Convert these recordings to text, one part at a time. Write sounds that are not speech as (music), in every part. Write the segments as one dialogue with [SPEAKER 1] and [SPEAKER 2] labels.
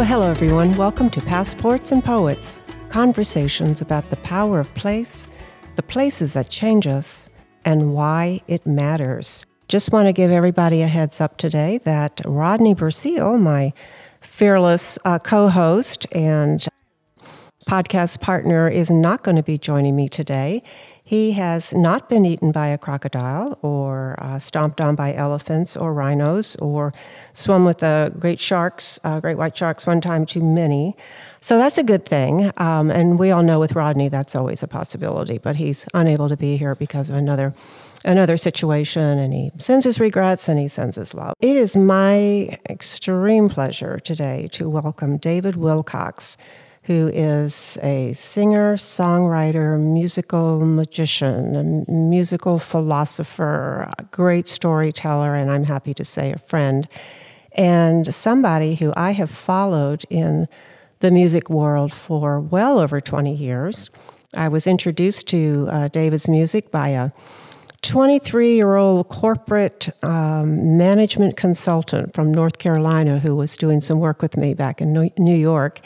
[SPEAKER 1] Well, hello, everyone. Welcome to Passports and Poets conversations about the power of place, the places that change us, and why it matters. Just want to give everybody a heads up today that Rodney Burseal, my fearless uh, co host and podcast partner, is not going to be joining me today. He has not been eaten by a crocodile or uh, stomped on by elephants or rhinos or swum with the great sharks, uh, great white sharks, one time too many. So that's a good thing. Um, and we all know with Rodney that's always a possibility, but he's unable to be here because of another another situation and he sends his regrets and he sends his love. It is my extreme pleasure today to welcome David Wilcox who is a singer, songwriter, musical magician, a musical philosopher, a great storyteller, and I'm happy to say a friend, and somebody who I have followed in the music world for well over 20 years. I was introduced to uh, David's music by a 23 year old corporate um, management consultant from North Carolina who was doing some work with me back in New York.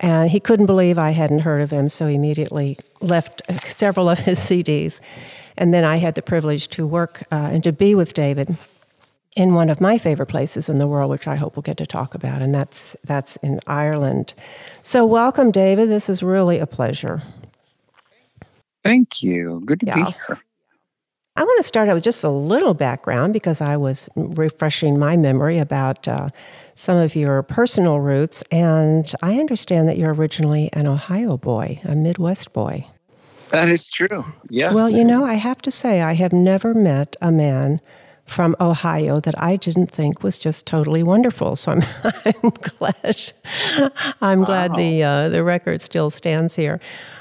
[SPEAKER 1] And he couldn't believe I hadn't heard of him, so he immediately left (laughs) several of his CDs. And then I had the privilege to work uh, and to be with David in one of my favorite places in the world, which I hope we'll get to talk about, and that's that's in Ireland. So, welcome, David. This is really a pleasure.
[SPEAKER 2] Thank you. Good to yeah. be here.
[SPEAKER 1] I want to start out with just a little background because I was refreshing my memory about uh, some of your personal roots, and I understand that you're originally an Ohio boy, a Midwest boy.
[SPEAKER 2] That is true. Yes.
[SPEAKER 1] Well, you know, I have to say, I have never met a man from Ohio that I didn't think was just totally wonderful. So I'm, (laughs) I'm glad, I'm wow. glad the uh, the record still stands here.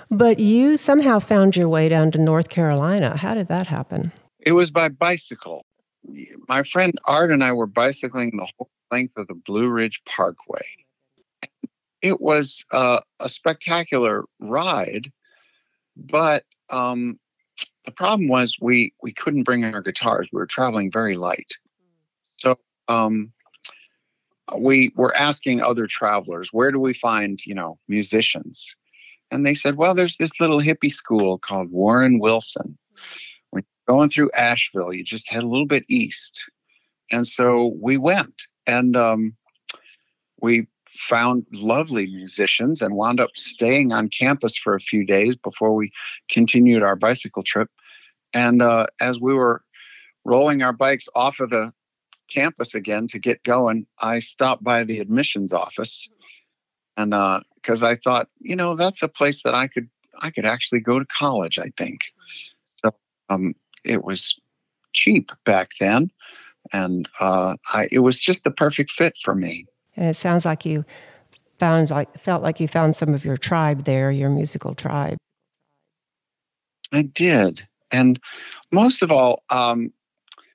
[SPEAKER 1] But you somehow found your way down to North Carolina. How did that happen?
[SPEAKER 2] It was by bicycle. My friend Art and I were bicycling the whole length of the Blue Ridge Parkway. It was uh, a spectacular ride, but um, the problem was we we couldn't bring our guitars. We were traveling very light, so um, we were asking other travelers, where do we find you know musicians? And they said, well, there's this little hippie school called Warren Wilson. When you're going through Asheville, you just head a little bit east. And so we went and um, we found lovely musicians and wound up staying on campus for a few days before we continued our bicycle trip. And uh, as we were rolling our bikes off of the campus again to get going, I stopped by the admissions office, and because uh, I thought, you know, that's a place that I could I could actually go to college. I think so. Um, it was cheap back then, and uh, I, it was just the perfect fit for me.
[SPEAKER 1] And it sounds like you found like felt like you found some of your tribe there, your musical tribe.
[SPEAKER 2] I did, and most of all, um,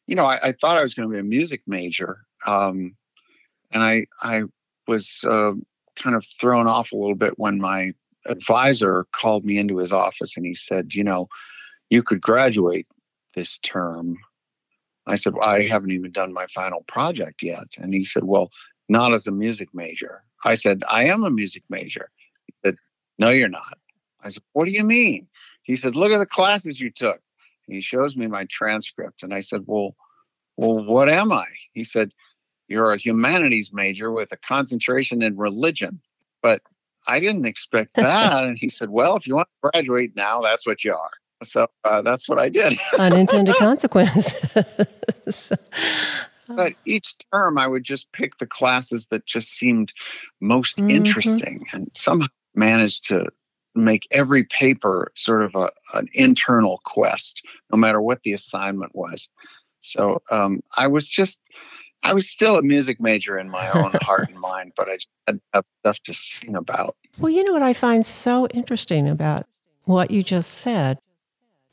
[SPEAKER 2] you know, I, I, thought I was going to be a music major, um, and I I was uh, kind of thrown off a little bit when my advisor called me into his office and he said, you know, you could graduate this term I said, well, I haven't even done my final project yet. And he said, Well, not as a music major. I said, I am a music major. He said, No, you're not. I said, What do you mean? He said, Look at the classes you took. And he shows me my transcript. And I said, Well, well, what am I? He said, You're a humanities major with a concentration in religion. But I didn't expect (laughs) that. and he said, Well, if you want to graduate now, that's what you are. So uh, that's what I did. (laughs)
[SPEAKER 1] Unintended consequence. (laughs) so,
[SPEAKER 2] but each term, I would just pick the classes that just seemed most mm-hmm. interesting, and somehow managed to make every paper sort of a, an internal quest, no matter what the assignment was. So um, I was just, I was still a music major in my own (laughs) heart and mind, but I just had stuff to sing about.
[SPEAKER 1] Well, you know what I find so interesting about what you just said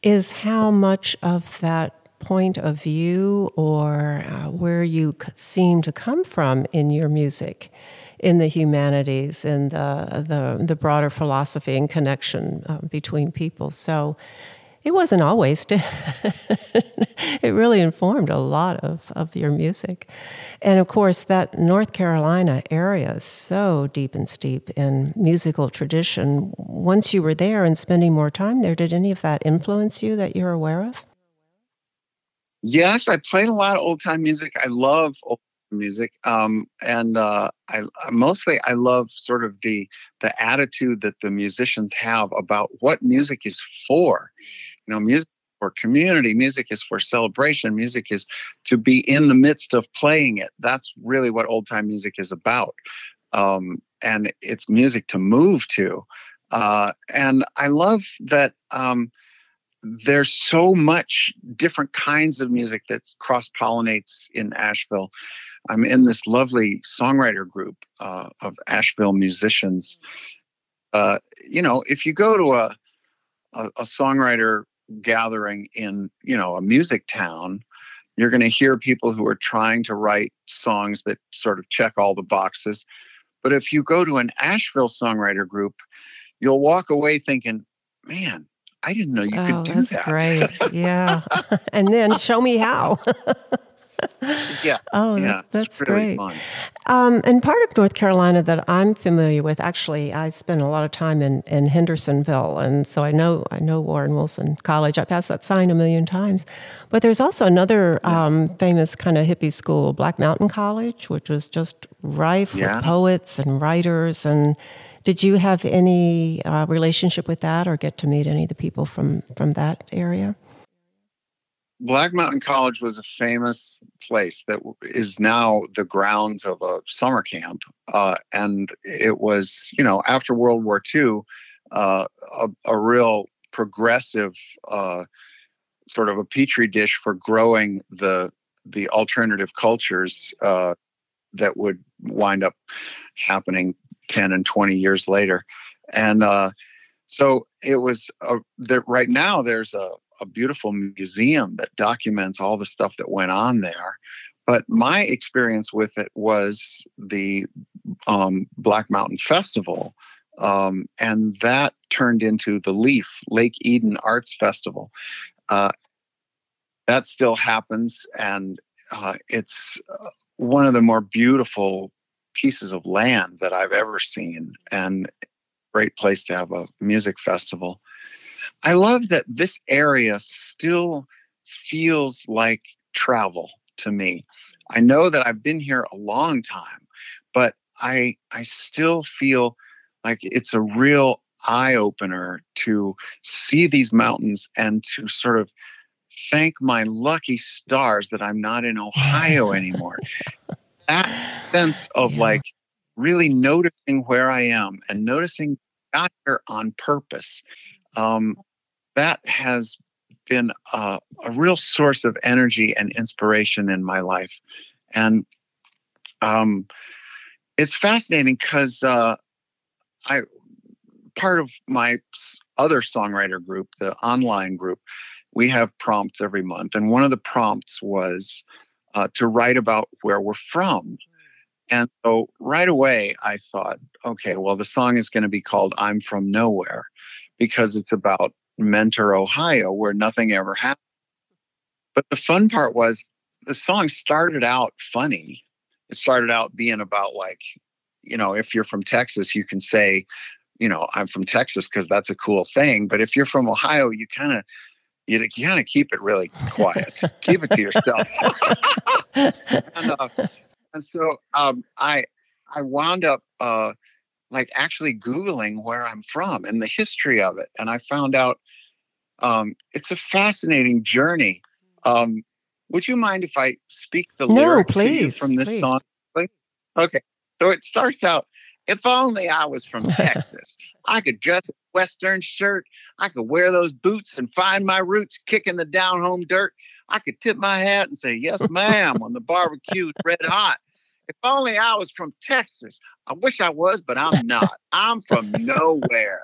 [SPEAKER 1] is how much of that point of view or uh, where you seem to come from in your music in the humanities in the, the, the broader philosophy and connection uh, between people. So It wasn't always. (laughs) it really informed a lot of, of your music. And of course, that North Carolina area is so deep and steep in musical tradition. Once you were there and spending more time there, did any of that influence you that you're aware of?
[SPEAKER 2] Yes, I played a lot of old time music. I love old music um, and uh, I, mostly i love sort of the the attitude that the musicians have about what music is for know music for community music is for celebration music is to be in the midst of playing it that's really what old time music is about um, and it's music to move to uh, and i love that um, there's so much different kinds of music that cross pollinates in Asheville. I'm in this lovely songwriter group uh, of Asheville musicians. Uh, you know, if you go to a, a, a songwriter gathering in you know a music town, you're going to hear people who are trying to write songs that sort of check all the boxes. But if you go to an Asheville songwriter group, you'll walk away thinking, "Man, I didn't know you oh, could do
[SPEAKER 1] that's
[SPEAKER 2] that."
[SPEAKER 1] That's great. Yeah, (laughs) (laughs) and then show me how. (laughs) (laughs)
[SPEAKER 2] yeah.
[SPEAKER 1] Oh,
[SPEAKER 2] yeah,
[SPEAKER 1] that's
[SPEAKER 2] really
[SPEAKER 1] great. Um, and part of North Carolina that I'm familiar with, actually, I spent a lot of time in, in Hendersonville, and so I know I know Warren Wilson College. I passed that sign a million times. But there's also another yeah. um, famous kind of hippie school, Black Mountain College, which was just rife yeah. with poets and writers. And did you have any uh, relationship with that, or get to meet any of the people from from that area?
[SPEAKER 2] Black Mountain College was a famous place that is now the grounds of a summer camp. Uh, and it was, you know, after World War II, uh, a, a, real progressive uh, sort of a petri dish for growing the the alternative cultures uh, that would wind up happening 10 and 20 years later. And uh, so it was that right now there's a, a beautiful museum that documents all the stuff that went on there. But my experience with it was the um, Black Mountain Festival. Um, and that turned into the Leaf, Lake Eden Arts Festival. Uh, that still happens, and uh, it's uh, one of the more beautiful pieces of land that I've ever seen, and great place to have a music festival. I love that this area still feels like travel to me. I know that I've been here a long time, but I I still feel like it's a real eye opener to see these mountains and to sort of thank my lucky stars that I'm not in Ohio anymore. (laughs) that sense of yeah. like really noticing where I am and noticing got here on purpose. Um, that has been a, a, real source of energy and inspiration in my life. And um, it's fascinating because uh, I part of my other songwriter group, the online group, we have prompts every month, and one of the prompts was uh, to write about where we're from. And so right away, I thought, okay, well, the song is going to be called I'm From Nowhere because it's about Mentor, Ohio, where nothing ever happened. But the fun part was the song started out funny. It started out being about like, you know, if you're from Texas, you can say, you know, I'm from Texas because that's a cool thing. But if you're from Ohio, you kind of you, kind of keep it really quiet. (laughs) keep it to yourself. (laughs) and, uh, and, so um, I I wound up uh, like actually Googling where I'm from and the history of it. And I found out um, it's a fascinating journey. Um, would you mind if I speak the
[SPEAKER 1] no,
[SPEAKER 2] lyrics
[SPEAKER 1] please,
[SPEAKER 2] from this
[SPEAKER 1] please.
[SPEAKER 2] song? Okay. So it starts out if only I was from (laughs) Texas, I could dress a Western shirt. I could wear those boots and find my roots kicking the down home dirt. I could tip my hat and say, Yes, ma'am, when the barbecue's red hot. If only I was from Texas. I wish I was, but I'm not. I'm from nowhere.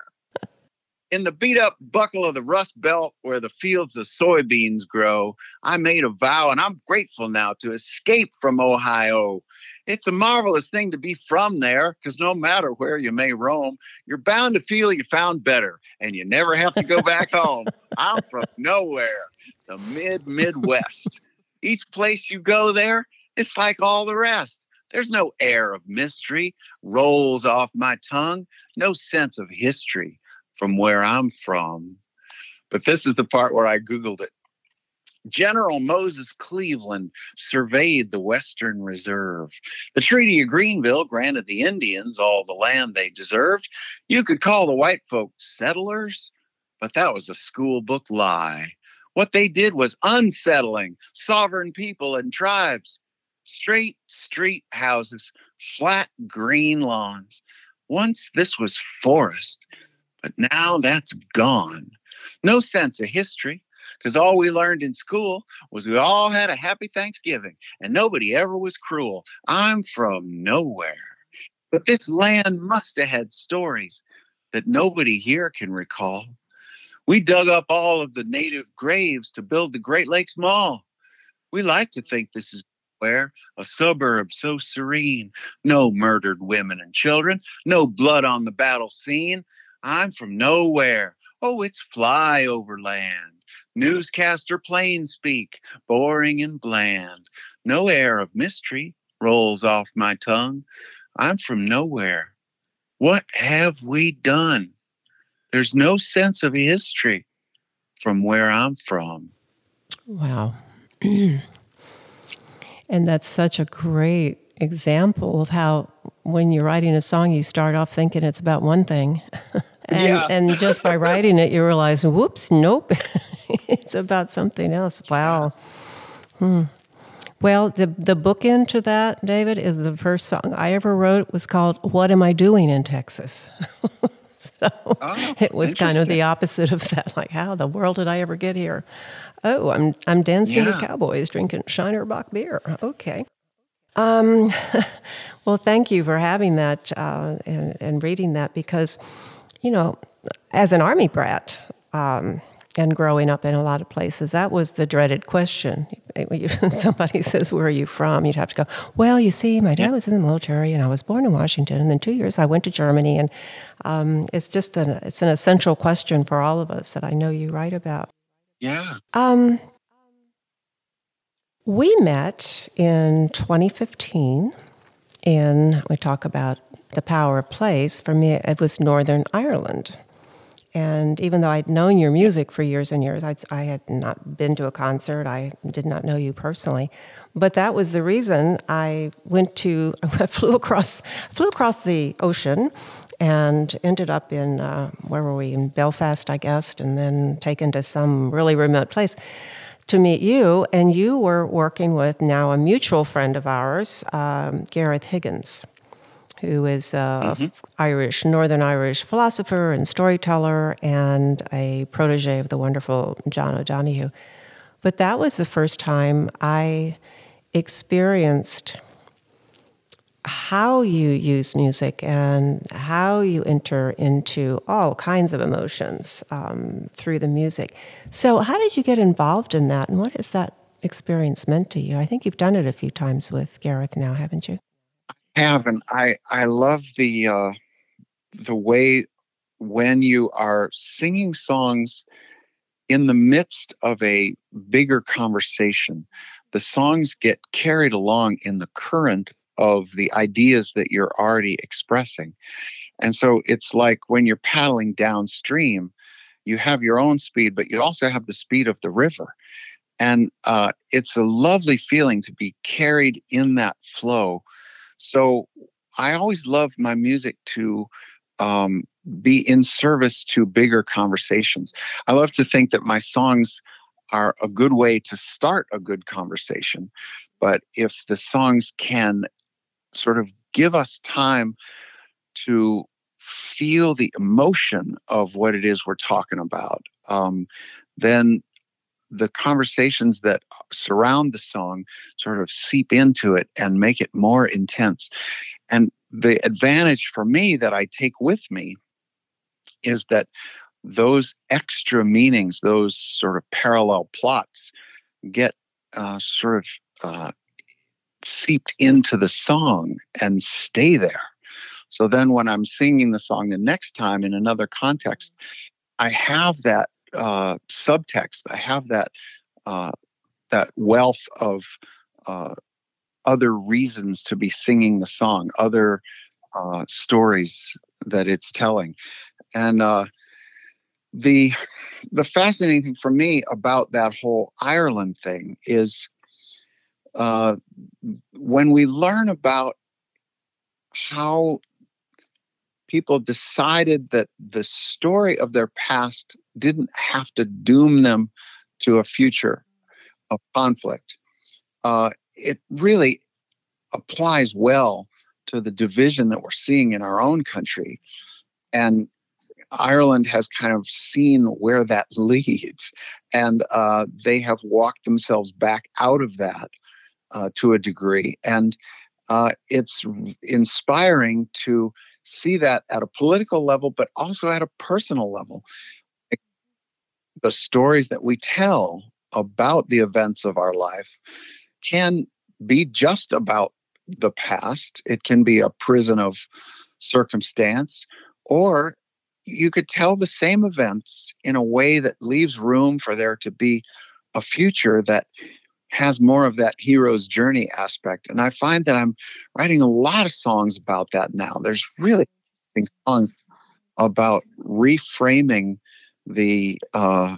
[SPEAKER 2] In the beat up buckle of the Rust Belt where the fields of soybeans grow, I made a vow and I'm grateful now to escape from Ohio It's a marvelous thing to be from there because no matter where you may roam, you're bound to feel you found better and you never have to go back (laughs) home. I'm from nowhere, the mid Midwest. Each place you go there, it's like all the rest. There's no air of mystery rolls off my tongue, no sense of history from where I'm from. But this is the part where I Googled it. General Moses Cleaveland surveyed the Western Reserve. The Treaty of Greenville granted the Indians all the land they deserved. You could call the white folks settlers, but that was a school book lie. What they did was unsettling sovereign people and tribes. Straight street houses, flat green lawns. Once this was forest, but now that's gone. No sense of history, because all we learned in school was we all had a happy Thanksgiving and nobody ever was cruel. I'm from nowhere. But this land must have had stories that nobody here can recall. We dug up all of the native graves to build the Great Lakes Mall. We like to think this is where a suburb so serene, no murdered women and children, no blood on the battle scene. I'm from nowhere. Oh, it's flyover land. Newscaster plain speak, boring and bland. No air of mystery rolls off my tongue. I'm from nowhere. What have we done? There's no sense of history from where I'm from.
[SPEAKER 1] Wow. (clears throat) and that's such a great example of how when you're writing a song, you start off thinking it's about one thing. (laughs) and, yeah. and just by writing it, you realize, whoops, nope. (laughs) it's about something else. Wow. Hmm. Well, the the bookend to that, David, is the first song I ever wrote was called "What Am I Doing in Texas." (laughs) so oh, it was kind of the opposite of that. Like, how the world did I ever get here? Oh, I'm I'm dancing yeah. to cowboys, drinking Shiner Bock beer. Okay. Um, (laughs) well, thank you for having that uh, and, and reading that because, you know, as an army brat. Um, and growing up in a lot of places, that was the dreaded question. (laughs) Somebody (laughs) says, Where are you from? You'd have to go, Well, you see, my dad was in the military and I was born in Washington. And then two years I went to Germany. And um, it's just an, it's an essential question for all of us that I know you write about.
[SPEAKER 2] Yeah. Um,
[SPEAKER 1] we met in 2015 in, we talk about the power of place. For me, it was Northern Ireland. And even though I'd known your music for years and years, I'd, I had not been to a concert. I did not know you personally, but that was the reason I went to. (laughs) I flew across, flew across the ocean, and ended up in uh, where were we in Belfast, I guess, and then taken to some really remote place to meet you. And you were working with now a mutual friend of ours, um, Gareth Higgins who is a mm-hmm. Irish, Northern Irish philosopher and storyteller and a protege of the wonderful John O'Donohue. But that was the first time I experienced how you use music and how you enter into all kinds of emotions um, through the music. So, how did you get involved in that, and what has that experience meant to you? I think you've done it a few times with Gareth now, haven't you?
[SPEAKER 2] I have, and I I love the uh, the way when you are singing songs in the midst of a bigger conversation, the songs get carried along in the current of the ideas that you're already expressing. And so it's like when you're paddling downstream, you have your own speed, but you also have the speed of the river. And uh, it's a lovely feeling to be carried in that flow so I always love my music to um, be in service to bigger conversations. I love to think that my songs are a good way to start a good conversation. But if the songs can sort of give us time to feel the emotion of what it is we're talking about, um, then the conversations that surround the song sort of seep into it and make it more intense. And the advantage for me that I take with me is that those extra meanings, those sort of parallel plots, get uh, sort of uh, seeped into the song and stay there. So then when I'm singing the song the next time in another context, I have that uh, subtext. I have that uh, that wealth of uh, other reasons to be singing the song, other uh, stories that it's telling, and uh, the the fascinating thing for me about that whole Ireland thing is uh, when we learn about how people decided that the story of their past didn't have to doom them to a future of conflict. Uh, it really applies well to the division that we're seeing in our own country. And Ireland has kind of seen where that (laughs) leads, and uh, they have walked themselves back out of that uh, to a degree. And uh, it's inspiring to see that at a political level, but also at a personal level. The stories that we tell about the events of our life can be just about the past, it can be a prison of circumstance, or you could tell the same events in a way that leaves room for there to be a future that has more of that hero's journey aspect. And I find that I'm writing a lot of songs about that now. There's really songs about reframing the uh,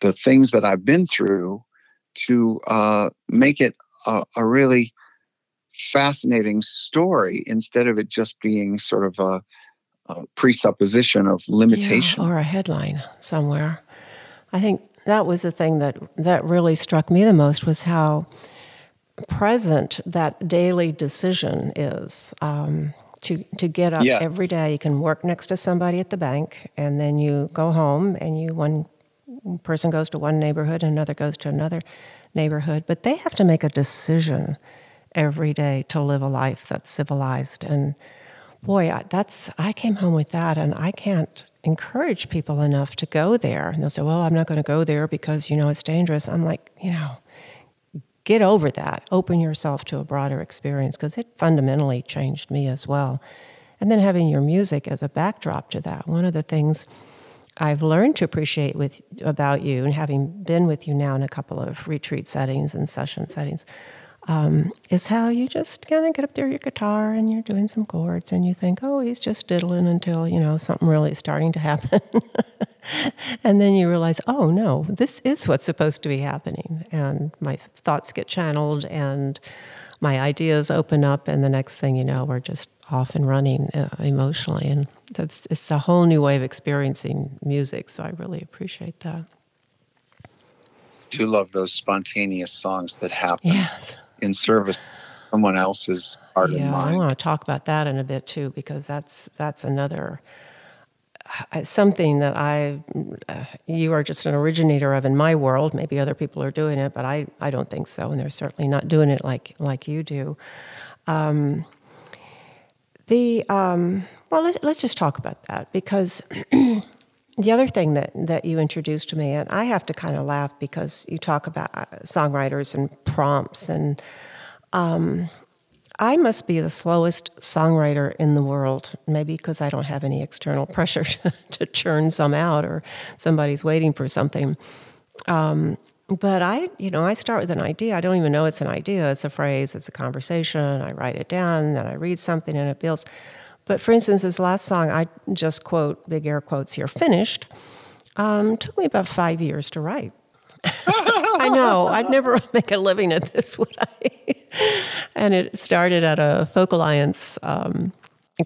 [SPEAKER 2] the things that I've been through to uh, make it a, a, really fascinating story instead of it just being sort of a, a presupposition of limitation
[SPEAKER 1] yeah, or a headline somewhere. I think that was the thing that that really struck me the most was how present that daily decision is. Um, to to get up yes. every day, you can work next to somebody at the bank, and then you go home, and you one person goes to one neighborhood, and another goes to another neighborhood, but they have to make a decision every day to live a life that's civilized. And boy, that's I came home with that, and I can't encourage people enough to go there. And they'll say, "Well, I'm not going to go there because you know it's dangerous." I'm like, you know, get over that. Open yourself to a broader experience because it fundamentally changed me as well. And then having your music as a backdrop to that. One of the things I've learned to appreciate with about you and having been with you now in a couple of retreat settings and session settings um, is how you just kind of get up there your guitar and you're doing some chords and you think, oh, he's just diddling until you know something really is starting to happen, (laughs) and then you realize, oh no, this is what's supposed to be happening, and my thoughts get channeled and my ideas open up, and the next thing you know, we're just off and running uh, emotionally, and that's it's a whole new way of experiencing music. So I really appreciate that.
[SPEAKER 2] I do love those spontaneous songs that happen yes. In service someone else's art
[SPEAKER 1] yeah,
[SPEAKER 2] and mind.
[SPEAKER 1] I want to talk about that in a bit too because that's that's another uh, something that I uh, you are just an originator of in my world. Maybe other people are doing it, but I I don't think so, and they're certainly not doing it like like you do. Um, the um, well, let's let's just talk about that because (clears throat) the other thing that that you introduced to me, and I have to kind of laugh because you talk about uh, songwriters and prompts, and um, I must be the slowest songwriter in the world. Maybe because I don't have any external (laughs) pressure to, churn some out, or somebody's waiting for something. Um, but I, you know, I start with an idea. I don't even know it's an idea. It's a phrase. It's a conversation. I write it down. Then I read something, and it feels. But for instance, this last song, I just quote big air quotes here. Finished. Um, took me about five years to write. (laughs) I know. I'd never (laughs) make a living at this, would I? (laughs) and it started at a Folk Alliance um,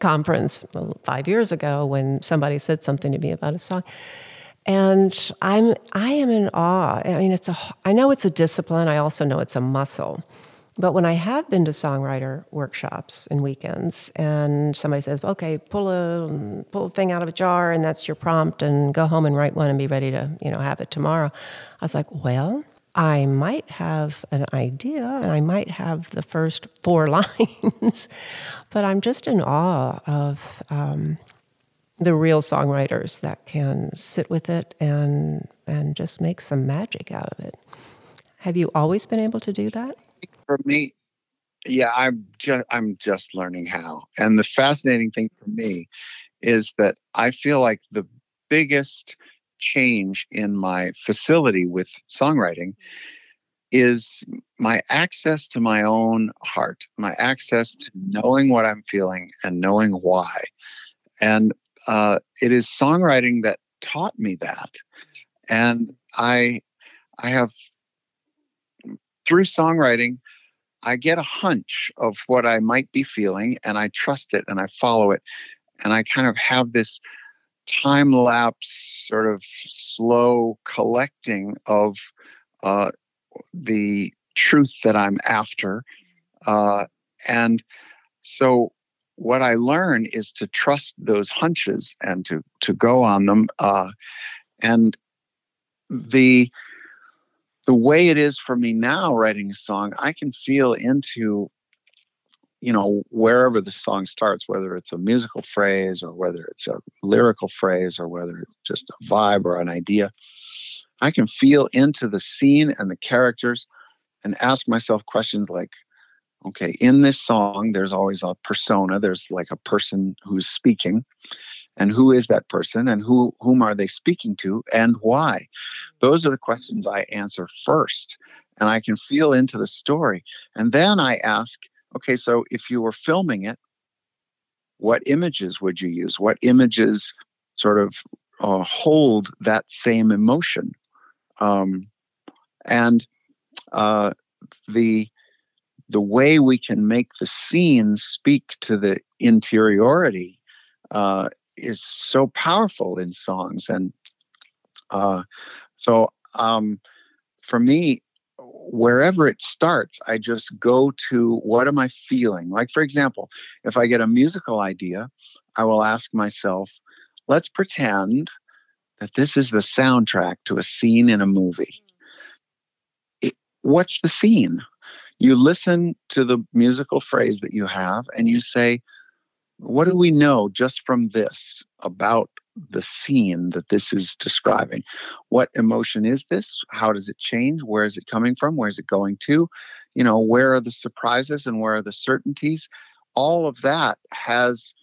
[SPEAKER 1] conference five years ago when somebody said something to me about a song and i'm i am in awe i mean it's a i know it's a discipline i also know it's a muscle but when i have been to songwriter workshops and weekends and somebody says okay pull a pull a thing out of a jar and that's your prompt and go home and write one and be ready to you know have it tomorrow i was like well I might have an idea and I might have the first four (laughs) lines, but I'm just in awe of um, the real songwriters that can sit with it and and just make some magic out of it. Have you always been able to do that?
[SPEAKER 2] For me, Yeah, I'm just I'm just learning how. And the fascinating thing for me is that I feel like the biggest change in my facility with songwriting is my access to my own heart, my access to knowing what I'm feeling and knowing why. And uh, it is songwriting that taught me that. And I, I have through songwriting, I get a hunch of what I might be feeling, and I trust it and I follow it, and I kind of have this time lapse, sort of slow collecting of uh, the truth that I'm after. Uh, and so what I learn is to trust those hunches and to to go on them. Uh, and the the way it is for me now writing a song, I can feel into you know wherever the song starts whether it's a musical phrase or whether it's a lyrical phrase or whether it's just a vibe or an idea i can feel into the scene and the characters and ask myself questions like okay in this song there's always a persona there's like a person who's speaking and who is that person and who whom are they speaking to and why? Those are the questions i answer first and i can feel into the story. And then i ask okay so if you were filming it what images would you use? What images sort of uh, hold that same emotion? Um, and uh, the the way we can make the scene speak to the interiority uh, is so powerful in songs and uh, so um, for me wherever it starts i just go to what am i feeling? Like for example if i get a musical idea i will ask myself let's pretend that this is the soundtrack to a scene in a movie. It, what's the scene? You listen to the musical phrase that you have and you say what do we know just from this about the scene that this is describing? What emotion is this? How does it change? Where is it coming from? Where is it going to? You know, where are the surprises and where are the certainties? All of that has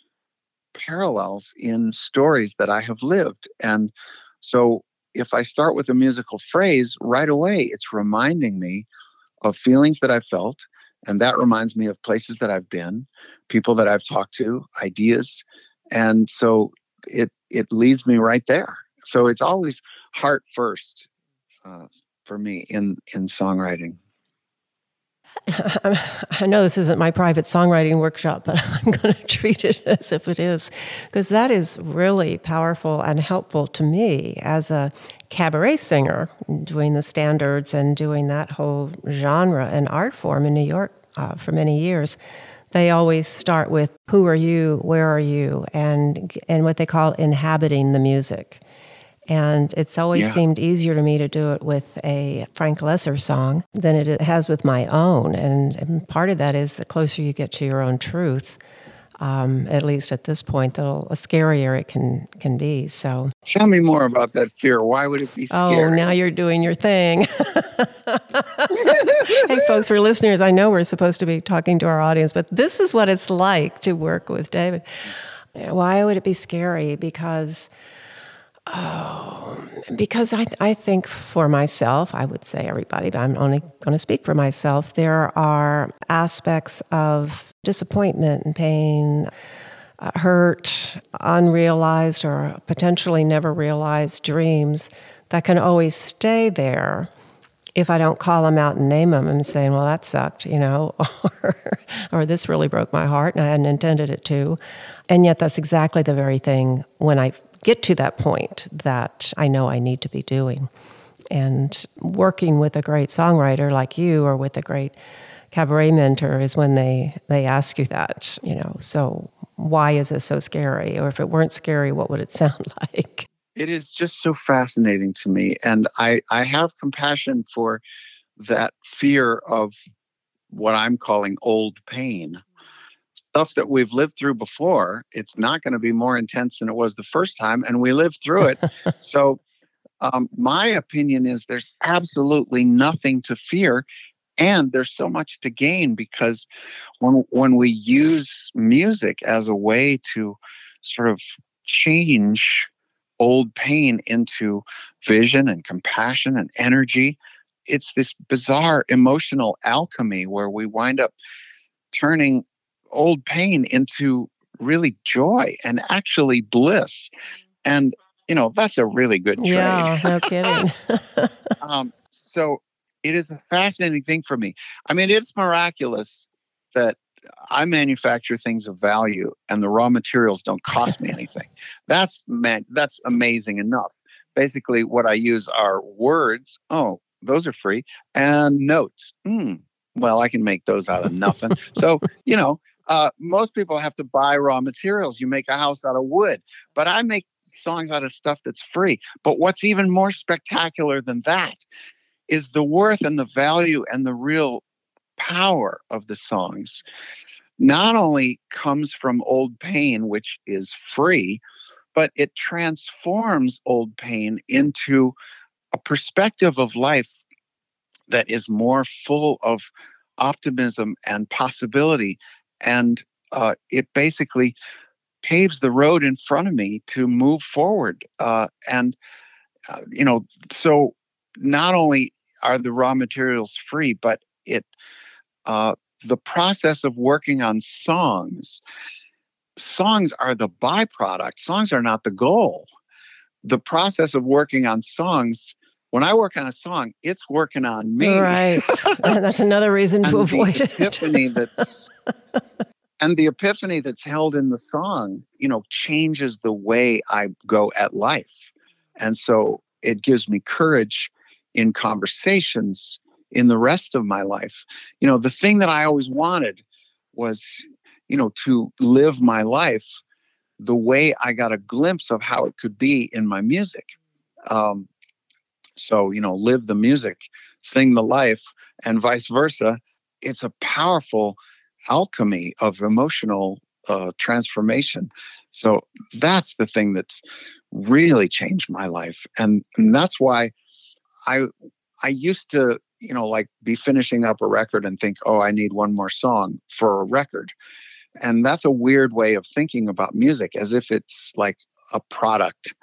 [SPEAKER 2] parallels in stories that I have lived. And so if I start with a musical phrase, right away it's reminding me of feelings that I felt and that reminds me of places that I've been, people that I've talked to, ideas. And so it it leads me right there. So it's always heart first uh, for me in in songwriting. (laughs)
[SPEAKER 1] I know this isn't my private songwriting workshop, but (laughs) I'm going to treat it as if it is, because that is really powerful and helpful to me as a cabaret singer, doing the standards and doing that whole genre and art form in New York uh, for many years. They always start with "Who are you? Where are you?" and and what they call inhabiting the music. And it's always yeah. seemed easier to me to do it with a Frank Loesser song than it has with my own. And, and part of that is the closer you get to your own truth, um, at least at this point, the scarier it can can be. So,
[SPEAKER 2] tell me more about that fear. Why would it be
[SPEAKER 1] scary? Oh, now you're doing your thing. (laughs) hey, folks, for listeners, I know we're supposed to be talking to our audience, but this is what it's like to work with David. Why would it be scary? Because Oh, because I, I think for myself, I would say everybody, but I'm only going to speak for myself. There are aspects of disappointment and pain, uh, hurt, unrealized or potentially never realized dreams that can always stay there if I don't call them out and name them and saying, well, that sucked, you know, (laughs) or, or this really broke my heart and I hadn't intended it to. And yet, that's exactly the very thing when I get to that point that I know I need to be doing. And working with a great songwriter like you or with a great cabaret mentor is when they they ask you that you know so why is this so scary? Or if it weren't scary what would it (laughs) sound like?
[SPEAKER 2] It is just so fascinating to me. And i i have compassion for that fear of what i'm calling old pain stuff that we've lived through before it's not going to be more intense than it was the first time and we lived through it. (laughs) So um, my opinion is there's absolutely nothing to fear and there's so much to gain because when when we use music as a way to sort of change old pain into vision and compassion and energy it's this bizarre emotional alchemy where we wind up turning old pain into really joy and actually bliss and you know that's a really good trade
[SPEAKER 1] yeah no (laughs) kidding (laughs)
[SPEAKER 2] um, so it is a fascinating thing for me. I mean, it's miraculous that I manufacture things of value and the raw materials don't cost me (laughs) anything. That's man, that's amazing enough. Basically, what I use are words. Oh, those are free and notes. Hmm. Well, I can make those out of nothing. so you know, uh, most people have to buy raw materials. You make a house out of wood, but I make songs out of stuff that's free. But what's even more spectacular than that is the worth and the value and the real power of the songs not only comes from old pain, which is free, but it transforms old pain into a perspective of life that is more full of optimism and possibility. And uh, it basically paves the road in front of me to move forward. Uh, and, uh, you know, so not only are the raw materials free, but it uh, the process of working on songs. Songs are the byproduct. Songs are not the goal. The process of working on songs when I work on a song, it's working on me.
[SPEAKER 1] Right. (laughs) that's another reason to avoid
[SPEAKER 2] it. Epiphany (laughs) that's and the epiphany that's held in the song, you know, changes the way I go at life. And so it gives me courage in conversations in the rest of my life. You know, the thing that I always wanted was, you know, to live my life the way I got a glimpse of how it could be in my music. Um, so, you know, live the music, sing the life, and vice versa. It's a powerful alchemy of emotional uh, transformation. So that's the thing that's really changed my life. And, and that's why I I used to, you know, like be finishing up a record and think, oh, I need one more song for a record. And that's a weird way of thinking about music, as if it's like a product.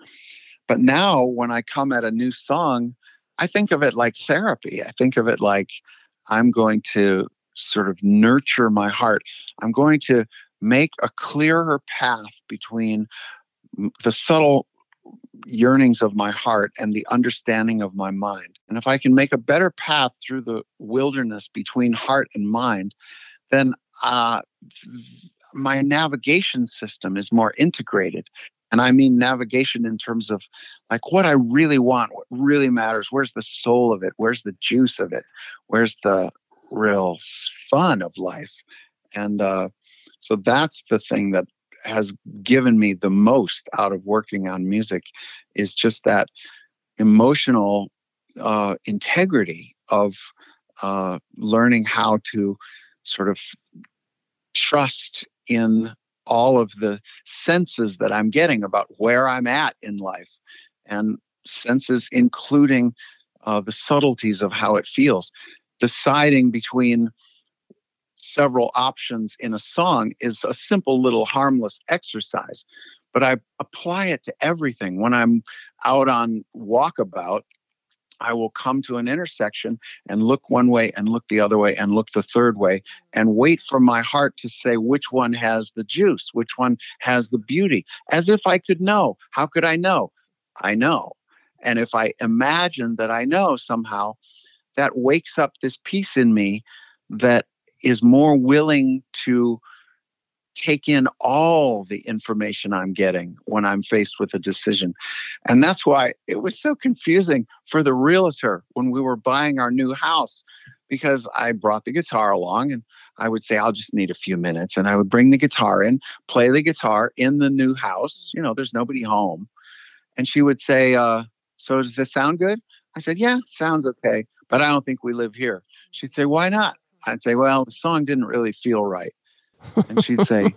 [SPEAKER 2] But now when I come at a new song, I think of it like therapy. I think of it like I'm going to sort of nurture my heart. I'm going to make a clearer path between the subtle yearnings of my heart and the understanding of my mind. And if I can make a better path through the wilderness between heart and mind, then uh, my navigation system is more integrated. And I mean navigation in terms of like what I really want, what really matters. Where's the soul of it? Where's the juice of it? Where's the real fun of life? And uh, so that's the thing that has given me the most out of working on music is just that emotional uh, integrity of uh, learning how to sort of trust in all of the senses that I'm getting about where I'm at in life, and senses including uh, the subtleties of how it feels, deciding between several options in a song is a simple little harmless exercise but i apply it to everything. When i'm out on walkabout I will come to an intersection and look one way and look the other way and look the third way and wait for my heart to say which one has the juice, which one has the beauty, as if I could know. How could I know? I know. And if I imagine that I know somehow, that wakes up this piece in me that is more willing to take in all the information I'm getting when I'm faced with a decision. And that's why it was so confusing for the realtor when we were buying our new house because I brought the guitar along and I would say, I'll just need a few minutes. And I would bring the guitar in, play the guitar in the new house. You know, there's nobody home. And she would say, uh, So does this sound good? I said, Yeah, sounds okay. But I don't think we live here. She'd say, Why not? I'd say, well, the song didn't really feel right. And she'd say,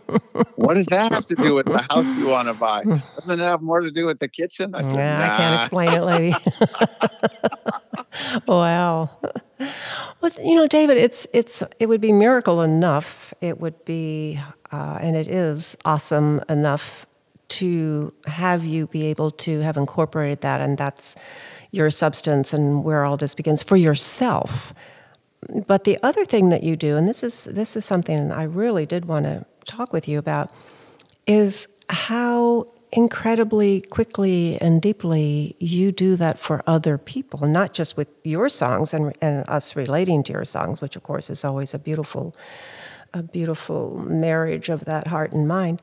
[SPEAKER 2] What does that have to do with the house you want to buy? Doesn't it have more to do with the kitchen?
[SPEAKER 1] I said, nah, nah. I can't explain it, lady. (laughs) wow. well, you know, David, it's it's it would be miracle enough. It would be, uh, and it is awesome enough to have you be able to have incorporated that, and that's your substance and where all this begins for yourself. But the other thing that you do, and this is this is something I really did want to talk with you about, is how incredibly quickly and deeply you do that for other people, not just with your songs and, and us relating to your songs, which of course is always a beautiful, a beautiful marriage of that heart and mind.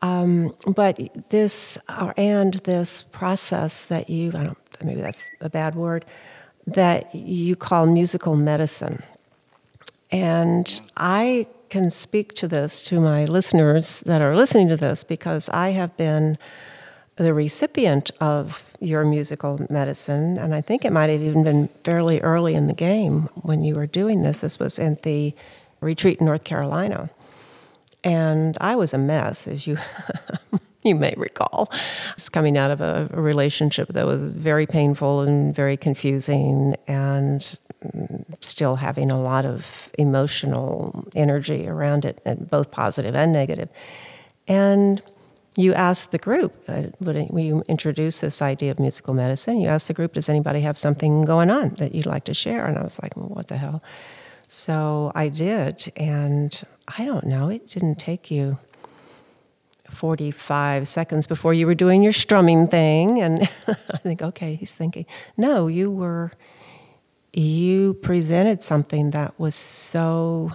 [SPEAKER 1] Um, but this uh, and this process that you, I don't, maybe that's a bad word, that you call musical medicine. And I can speak to this to my listeners that are listening to this because I have been the recipient of your musical medicine, and I think it might have even been fairly early in the game when you were doing this. This was in the retreat in North Carolina. And I was a mess, as you (laughs) you may recall. Just coming out of a, a relationship that was very painful and very confusing and still having a lot of emotional energy around it, and both positive and negative. And you asked the group, uh, when you introduced this idea of musical medicine, you asked the group, does anybody have something going on that you'd like to share? And I was like, well, what the hell? So I did. And I don't know, it didn't take you 45 seconds before you were doing your strumming thing. And (laughs) I think, okay, he's thinking. No, you were you presented something that was so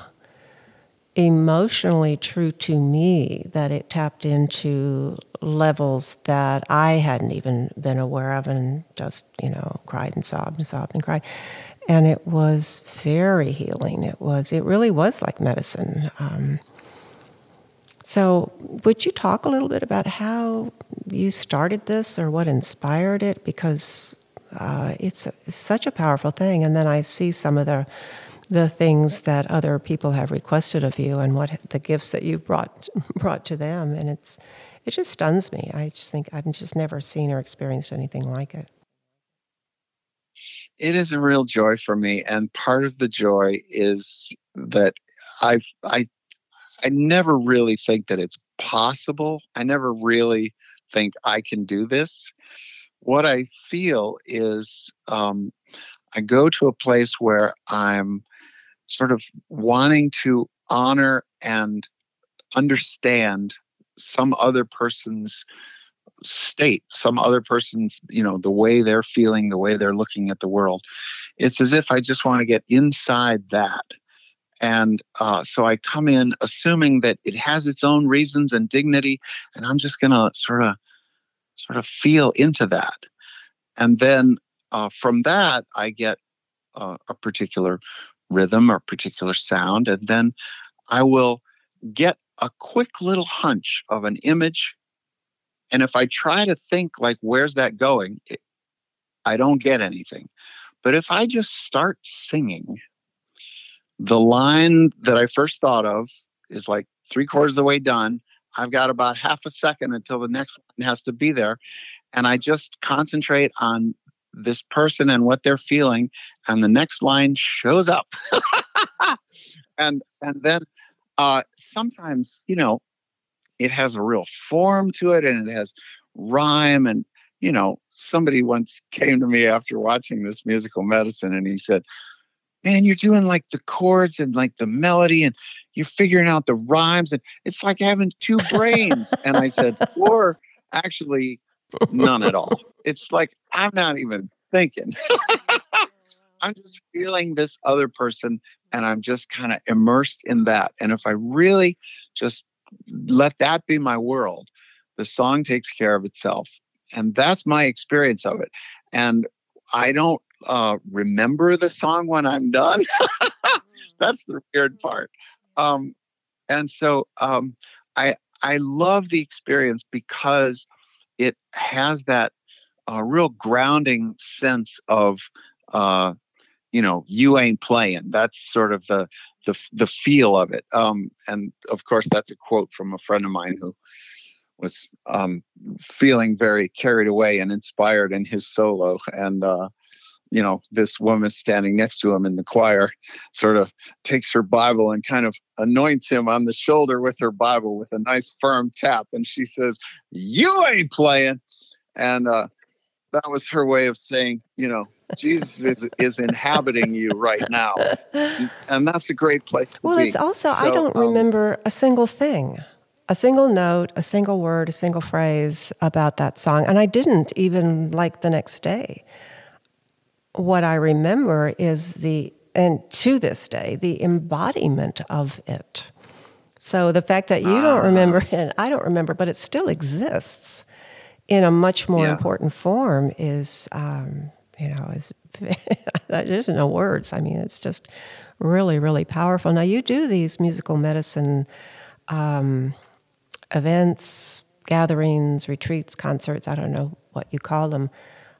[SPEAKER 1] emotionally true to me that it tapped into levels that I hadn't even been aware of and just, you know, cried and sobbed and sobbed and cried. And it was very healing. It was, it really was like medicine. Um, so, would you talk a little bit about how you started this or what inspired it? Because uh, it's, a, it's such a powerful thing. And then I see some of the the things that other people have requested of you and what the gifts that you've brought (laughs) brought to them, and it's it just stuns me. I just think I've just never seen or experienced anything like it.
[SPEAKER 2] It is a real joy for me, and part of the joy is that I I I never really think that it's possible. I never really think I can do this what I feel is um, I go to a place where I'm sort of wanting to honor and understand some other person's state, some other person's, you know, the way they're feeling, the way they're looking at the world. It's as if I just want to get inside that. And uh, so I come in assuming that it has its own reasons and dignity, and I'm just going to sort of sort of feel into that. And then uh, from that, I get uh, a particular rhythm or particular sound. And then I will get a quick little hunch of an image. And if I try to think, like, where's that going? It, I don't get anything. But if I just start singing, the line that I first thought of is like three quarters of the way done. I've got about half a second until the next one has to be there. And I just concentrate on this person and what they're feeling. And the next line shows up. (laughs) and and then uh, sometimes, you know, it has a real form to it and it has rhyme. And, you know, somebody once (laughs) came to me after watching this musical medicine and he said, man, you're doing like the chords and like the melody and you're figuring out the rhymes and it's like having two brains. and I said, (laughs) or actually none at all. It's like I'm not even thinking. (laughs) I'm just feeling this other person and I'm just kind of immersed in that. And if I really just let that be my world, the song takes care of itself. And that's my experience of it. And I don't uh, remember the song when I'm done. (laughs) That's the weird part. Um, and so um, I I love the experience because it has that uh, real grounding sense of uh, you know you ain't playing. That's sort of the the the feel of it. Um, and of course, that's a quote from a friend of mine who was um, feeling very carried away and inspired in his solo and uh, you know, this woman standing next to him in the choir sort of takes her Bible and kind of anoints him on the shoulder with her Bible with a nice firm tap. And she says, You ain't playing. And uh, that was her way of saying, you know, Jesus is, is inhabiting you right now. (laughs) And that's a great place
[SPEAKER 1] well,
[SPEAKER 2] be.
[SPEAKER 1] it's also, so, I don't um, remember a single thing a single note, a single word, a single phrase about that song. And I didn't even like the next day what I remember is the, and to this day, the embodiment of it. So the fact that you don't remember (laughs) it, I don't remember, but it still exists in a much more yeah. important form is, um, you know, is (laughs) there's no words. I mean, it's just really, really powerful. Now you do these musical medicine um, events, gatherings, retreats, concerts. I don't know what you call them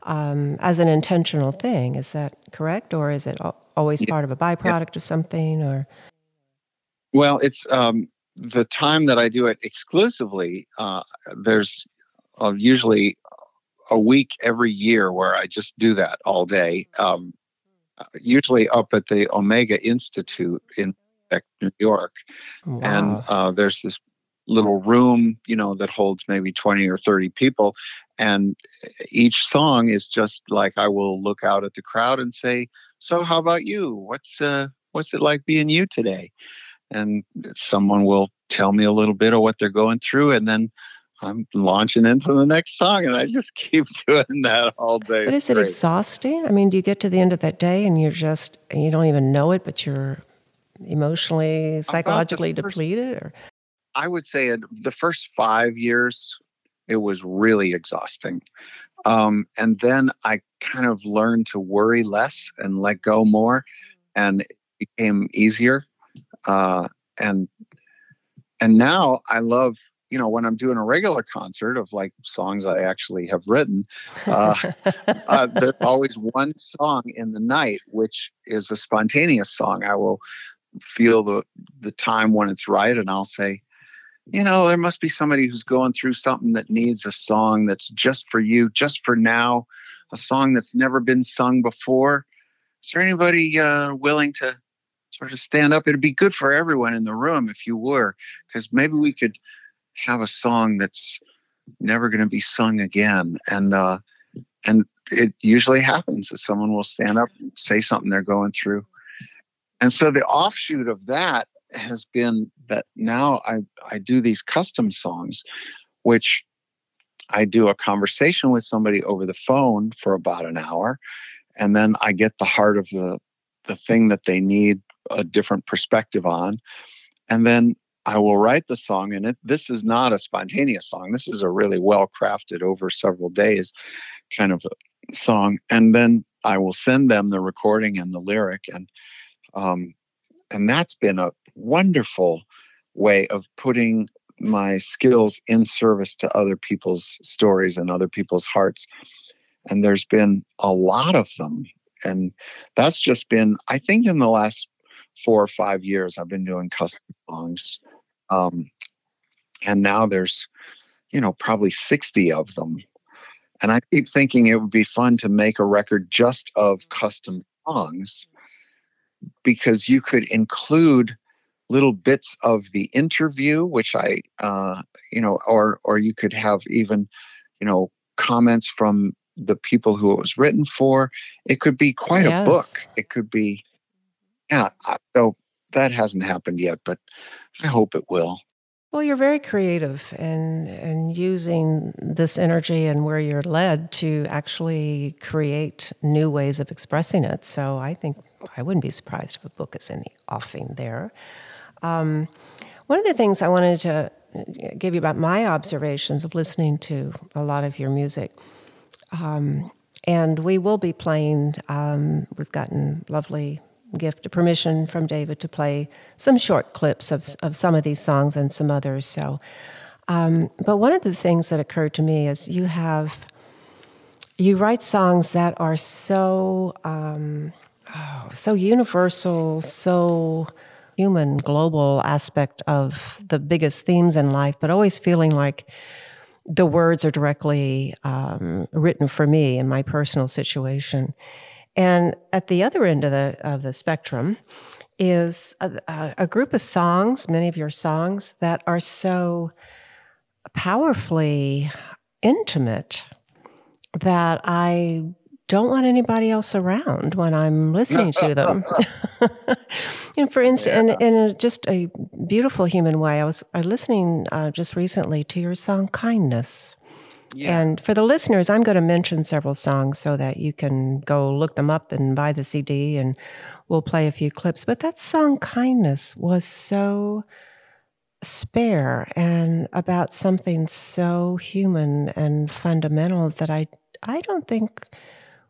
[SPEAKER 1] um, as an intentional thing. Is that correct, or is it always yeah. part of a byproduct yeah. of something? Or
[SPEAKER 2] well, it's um, the time that I do it exclusively. Uh, there's uh, usually a week every year where I just do that all day. Um, usually up at the Omega Institute in New York, wow. and uh, there's this little room, you know, that holds maybe 20 or 30 people. And each song is just like I will look out at the crowd and say, So how about you? What's uh what's it like being you today? And someone will tell me a little bit of what they're going through and then I'm launching into the next song and I just (laughs) keep doing that all day.
[SPEAKER 1] But is it exhausting? I mean, do you get to the end of that day and you're just you don't even know it, but you're emotionally, psychologically depleted or
[SPEAKER 2] I would say in the first five years, it was really exhausting. Um, and then I kind of learned to worry less and let go more, and it became easier. Uh, and and now I love, you know, when I'm doing a regular concert of like songs I actually have written, uh, (laughs) uh, there's always one song in the night which is a spontaneous song. I will feel the the time when it's right, and I'll say, you know, there must be somebody who's going through something that needs a song that's just for you, just for now, a song that's never been sung before. Is there anybody uh, willing to sort of stand up? It'd be good for everyone in the room if you were, because maybe we could have a song that's never going to be sung again. And uh, and it usually happens that someone will stand up and say something they're going through. And so the offshoot of that has been that now I, I do these custom songs, which I do a conversation with somebody over the phone for about an hour, and then I get the heart of the the thing that they need a different perspective on, and then I will write the song. And it, this is not a spontaneous song. This is a really well crafted over several days kind of song, and then I will send them the recording and the lyric, and um, and that's been a wonderful way of putting my skills in service to other people's stories and other people's hearts. And there's been a lot of them. And that's just been, I think, in the last four or five years, I've been doing custom songs. Um, and now there's, you know, probably 60 of them. And I keep thinking it would be fun to make a record just of custom songs because you could include little bits of the interview, which I, uh, you know, or or you could have even, you know, comments from the people who it was written for. It could be quite yes. a book. It could be, yeah. So that hasn't happened yet, but I hope it will.
[SPEAKER 1] Well, you're very creative and and using this energy and where you're led to actually create new ways of expressing it. So I think I wouldn't be surprised if a book is in the offing there. Um, one of the things I wanted to give you about my observations of listening to a lot of your music, um, and we will be playing. Um, we've gotten lovely gift, permission from David to play some short clips of of some of these songs and some others. So, um, but one of the things that occurred to me is you have you write songs that are so um, oh, so universal, so human, global aspect of the biggest themes in life, but always feeling like the words are directly um, written for me in my personal situation. And at the other end of the of the spectrum is a, a group of songs, many of your songs that are so powerfully intimate that I don't want anybody else around when I'm listening to them. (laughs) you know, for instance, yeah. in, in a, just a beautiful human way, I was listening uh, just recently to your song "Kindness." Yeah. And for the listeners, I'm going to mention several songs so that you can go look them up and buy the CD, and we'll play a few clips. But that song "Kindness" was so spare and about something so human and fundamental that I I don't think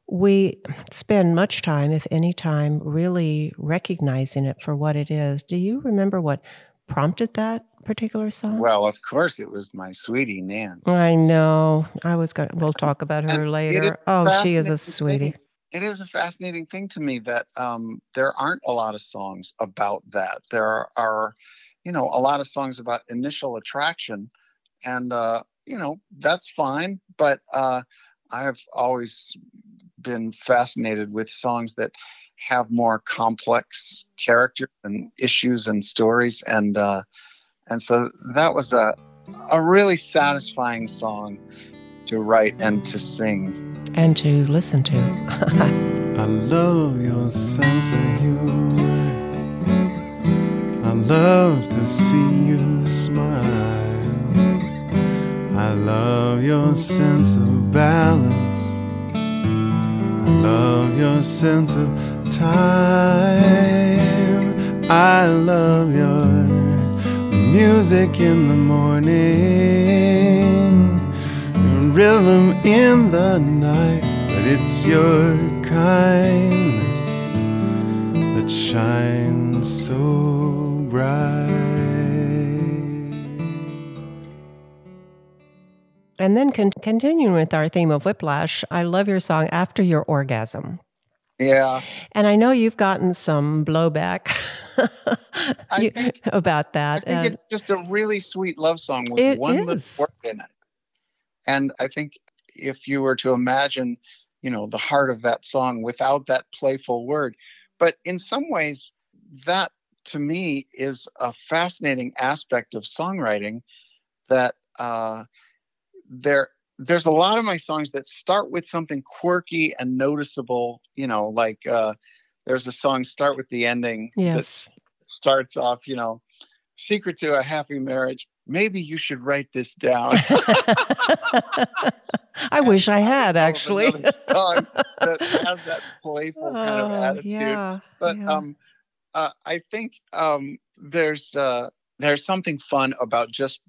[SPEAKER 1] we spend much time, if any time, really recognizing it for what it is. Do you remember what prompted that particular song?
[SPEAKER 2] Well, of course, it was my sweetie Nance.
[SPEAKER 1] I know. I was going. We'll talk about her and later. Oh, she is a sweetie.
[SPEAKER 2] Thing. It is a fascinating thing to me that um, there aren't a lot of songs about that. There are, are, you know, a lot of songs about initial attraction, and uh, you know that's fine. But uh, I've always been fascinated with songs that have more complex characters and issues and stories and uh, and so that was a a really satisfying song to write and to sing
[SPEAKER 1] and to listen to. (laughs)
[SPEAKER 3] I love your sense of humor. I love to see you smile. I love your sense of balance I love your sense of time. I love your music in the morning, your rhythm in the night. But it's your kindness that shines so bright.
[SPEAKER 1] And then con- continuing with our theme of whiplash, I love your song After Your Orgasm.
[SPEAKER 2] Yeah.
[SPEAKER 1] And I know you've gotten some blowback (laughs) you, think, about that.
[SPEAKER 2] I think
[SPEAKER 1] and
[SPEAKER 2] it's just a really sweet love song with one little word in it. And I think if you were to imagine, you know, the heart of that song without that playful word, but in some ways, that to me is a fascinating aspect of songwriting that uh, there there's a lot of my songs that start with something quirky and noticeable you know like uh there's a song start with the ending
[SPEAKER 1] yes.
[SPEAKER 2] that starts off you know secret to a happy marriage maybe you should write this down. (laughs)
[SPEAKER 1] I wish i had actually.
[SPEAKER 2] song that has that playful oh, kind of oh, attitude.
[SPEAKER 1] yeah,
[SPEAKER 2] but
[SPEAKER 1] yeah.
[SPEAKER 2] um uh, i think um there's uh there's something fun about just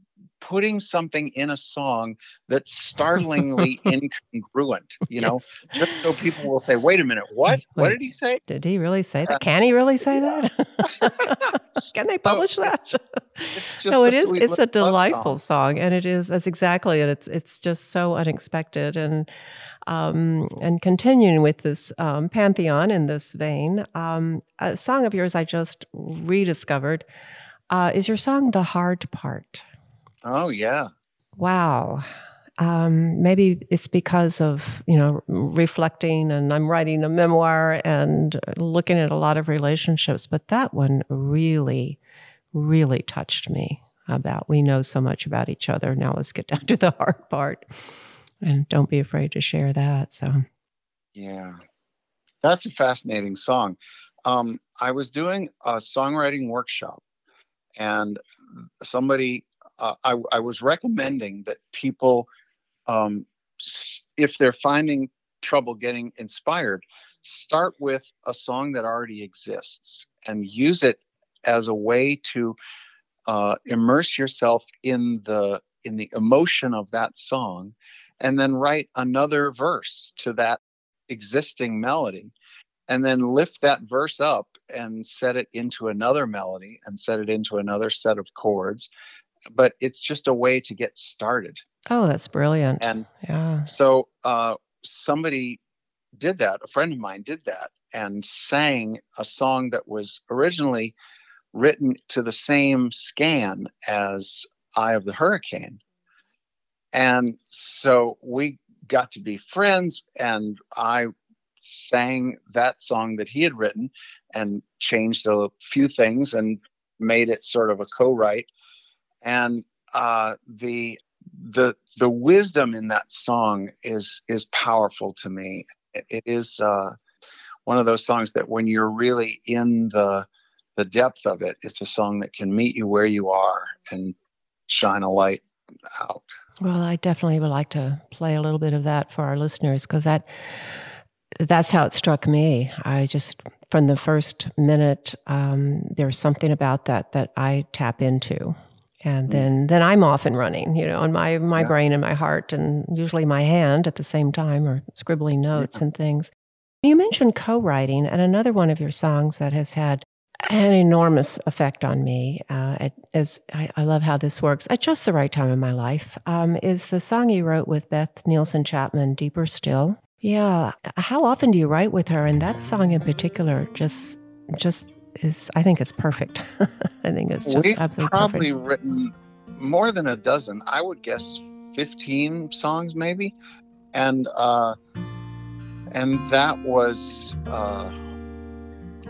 [SPEAKER 2] putting something in a song that's startlingly (laughs) incongruent, you know, yes. just so people will say, wait a minute, what? Wait, what did he say?
[SPEAKER 1] Did he really say that? Can he really say that? (laughs) Can they publish that? (laughs) no, it is. It's a delightful song. song. and it is. That's exactly it. It's it's just so unexpected, and um, and continuing with this um, pantheon in this vein, um, a song of yours I just rediscovered uh, is your song "The Hard Part."
[SPEAKER 2] Oh, yeah.
[SPEAKER 1] Wow. Um, maybe it's because of, you know, reflecting and I'm writing a memoir and looking at a lot of relationships, but that one really, really touched me about we know so much about each other. Now let's get down (laughs) to the hard part. And don't be afraid to share that. So,
[SPEAKER 2] yeah, that's a fascinating song. Um, I was doing a songwriting workshop and somebody uh, I, I, was recommending that people, um, if they're finding trouble getting inspired, start with a song that already exists and use it as a way to uh, immerse yourself in the in the emotion of that song, and then write another verse to that existing melody and then lift that verse up and set it into another melody and set it into another set of chords but it's just a way to get started.
[SPEAKER 1] Oh, that's brilliant.
[SPEAKER 2] And
[SPEAKER 1] yeah.
[SPEAKER 2] So uh, somebody did that. A friend of mine did that and sang a song that was originally written to the same scan as Eye of the Hurricane. And so we got to be friends, and I sang that song that he had written and changed a few things and made it sort of a co-write. And uh, the the the wisdom in that song is is powerful to me. it, is uh, one of those songs that when you're really in the the depth of it, it's a song that can meet you where you are and shine a light out.
[SPEAKER 1] Well, I definitely would like to play a little bit of that for our listeners because that that's how it struck me. I just from the first minute, um, there's something about that that I tap into, and mm. then then I'm off and running, you know, on my my yeah. brain and my heart, and usually my hand at the same time, or scribbling notes yeah. and things. You mentioned co-writing, and another one of your songs that has had an enormous effect on me. Uh, is, I, I, love how this works at just the right time in my life. Um, is the song you wrote with Beth Nielsen Chapman, "Deeper Still"? Yeah. How often do you write with her? And that song in particular, just just is. I think it's perfect. (laughs) I think it's just
[SPEAKER 2] We've
[SPEAKER 1] absolutely
[SPEAKER 2] probably
[SPEAKER 1] perfect.
[SPEAKER 2] written more than a dozen. I would guess fifteen songs, maybe, and uh, and that was. Uh,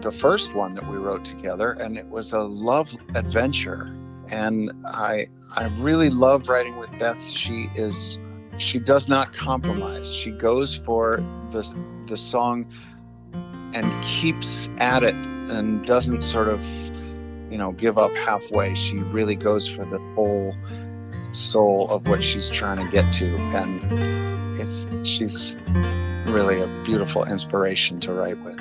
[SPEAKER 2] the first one that we wrote together, and it was a love adventure. And I I really love writing with Beth. She is she does not compromise. She goes for the the song and keeps at it and doesn't sort of you know give up halfway. She really goes for the whole soul of what she's trying to get to, and it's she's really a beautiful inspiration to write with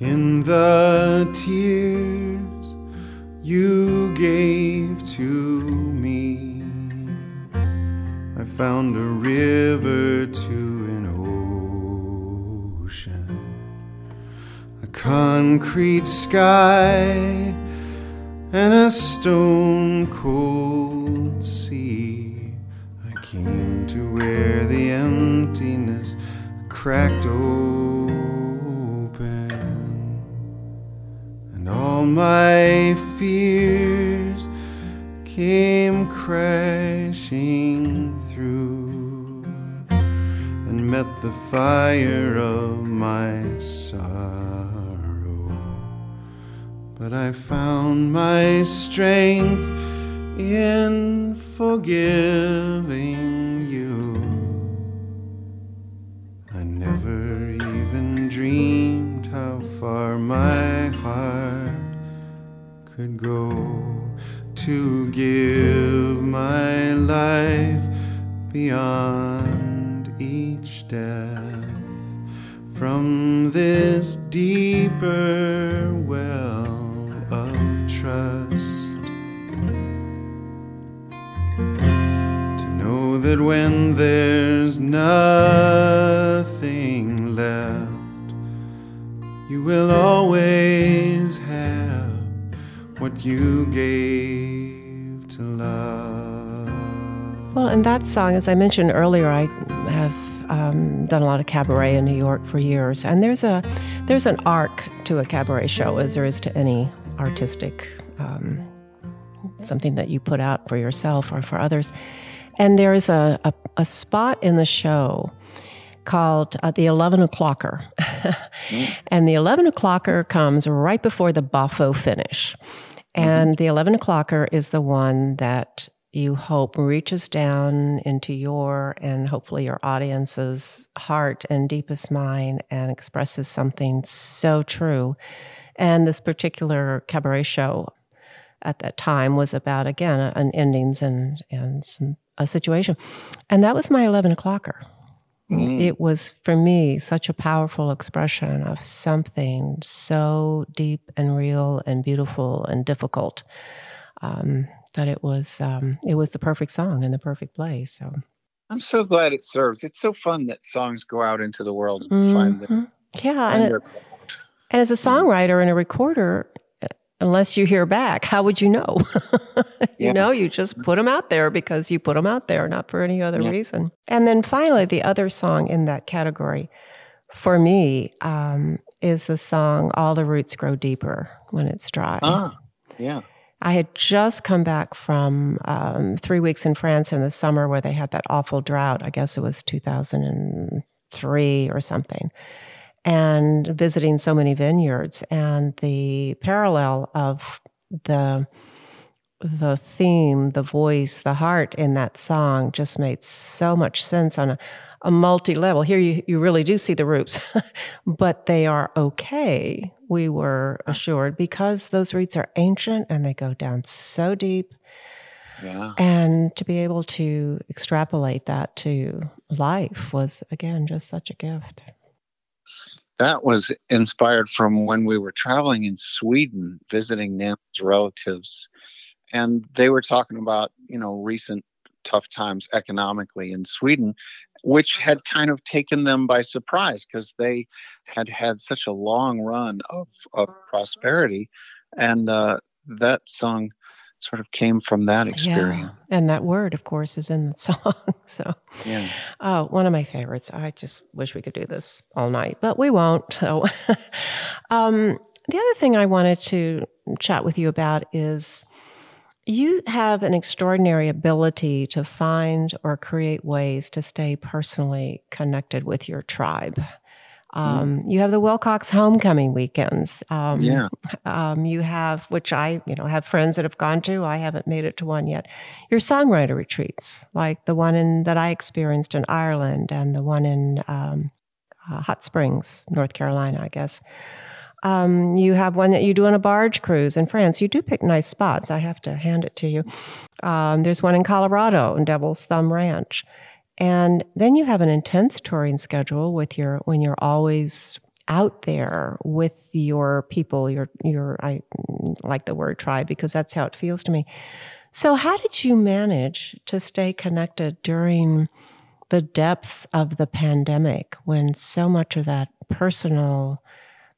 [SPEAKER 3] in the tears you gave to me. I found a river to concrete sky, and a stone cold sea. I came to where the emptiness cracked open. and all my fears came crashing through and met the fire of my sorrow. But I found my strength in forgiving you. I never even dreamed how far my heart could go to give my life beyond each death from this deeper well trust. To know that when there's nothing left you will always have what you gave to love.
[SPEAKER 1] Well, and that song, as I mentioned earlier, I have um, done a lot of cabaret in New York for years, and there's a there's an arc to a cabaret show as there is to any artistic um, something that you put out for yourself or for others. And there is a, a, a spot in the show called uh, the 11 o'clocker. (laughs) And the 11 o'clocker comes right before the boffo finish. And mm-hmm. the 11 o'clocker is the one that you hope reaches down into your and hopefully your audience's heart and deepest mind and expresses something so true. And this particular cabaret show at that time was about, again, an endings and, and some, a situation. And that was my 11 o'clocker. Mm. It was for me such a powerful expression of something so deep and real and beautiful and difficult um, that it was um, it was the perfect song in the perfect place. So
[SPEAKER 2] I'm so glad it serves. It's so fun that songs go out into the world and mm-hmm. find them.
[SPEAKER 1] Yeah, and, it, and as a songwriter and a recorder, unless you hear back, how would you know? (laughs) you yeah. know, you just put them out there because you put them out there, not for any other yeah. reason. And then finally, the other song in that category for me um, is the song All the Roots Grow Deeper When It's Dry.
[SPEAKER 2] Ah, yeah.
[SPEAKER 1] I had just come back from um, three weeks in France in the summer where they had that awful drought. I guess it was 2003 or something, and visiting so many vineyards, and the parallel of the the theme, the voice, the heart in that song just made so much sense on a, a multi level. Here you, you really do see the roots, (laughs) but they are okay, we were assured, because those roots are ancient and they go down so deep.
[SPEAKER 2] Yeah.
[SPEAKER 1] And to be able to extrapolate that to life was, again, just such a gift.
[SPEAKER 2] That was inspired from when we were traveling in Sweden, visiting Nan's relatives. And they were talking about, you know, recent tough times economically in Sweden, which had kind of taken them by surprise because they had had such a long run of, of prosperity. And uh, that song sort of came from that experience.
[SPEAKER 1] Yeah. And that word, of course, is in the (laughs) song. so,
[SPEAKER 2] yeah.
[SPEAKER 1] Oh, one of my favorites. I just wish we could do this all night, but we won't. So, (laughs) um, the other thing I wanted to chat with you about is you have an extraordinary ability to find or create ways to stay personally connected with your tribe. Um, mm. You have the Wilcox homecoming weekends.
[SPEAKER 2] Um, yeah.
[SPEAKER 1] Um, you have, which I, you know, have friends that have gone to. I haven't made it to one yet. Your songwriter retreats, like the one in that I experienced in Ireland, and the one in um, uh, Hot Springs, North Carolina, I guess. Um, you have one that you do on a barge cruise in France. You do pick nice spots. I have to hand it to you. Um, there's one in Colorado in Devil's Thumb Ranch. And then you have an intense touring schedule with your when you're always out there with your people, your your I like the word tribe because that's how it feels to me. So how did you manage to stay connected during the depths of the pandemic when so much of that personal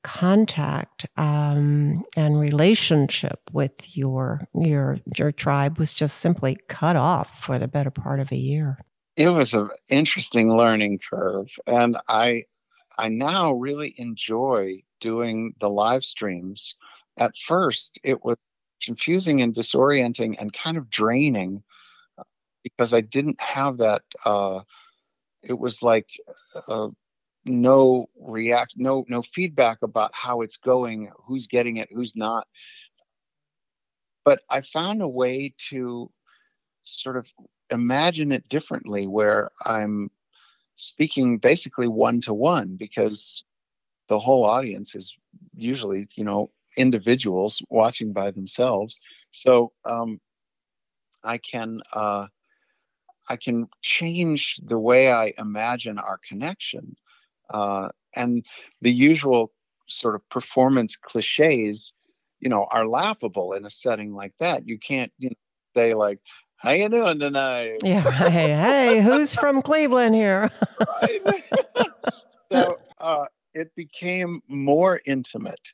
[SPEAKER 1] contact um, and relationship with your your your tribe was just simply cut off for the better part of a year
[SPEAKER 2] it was an interesting learning curve and i i now really enjoy doing the live streams. At first it was confusing and disorienting and kind of draining because i didn't have that uh, it was like uh, no react no no feedback about how it's going who's getting it who's not. But i found a way to sort of imagine it differently where I'm speaking basically one to one because the whole audience is usually, you know, individuals watching by themselves. So um, I can uh, I can change the way I imagine our connection, uh, and the usual sort of performance cliches, you know, are laughable in a setting like that. You can't, you know, say like, how you doing tonight?
[SPEAKER 1] Yeah. Hey, hey, who's from Cleveland here?
[SPEAKER 2] right. (laughs) so uh, it became more intimate,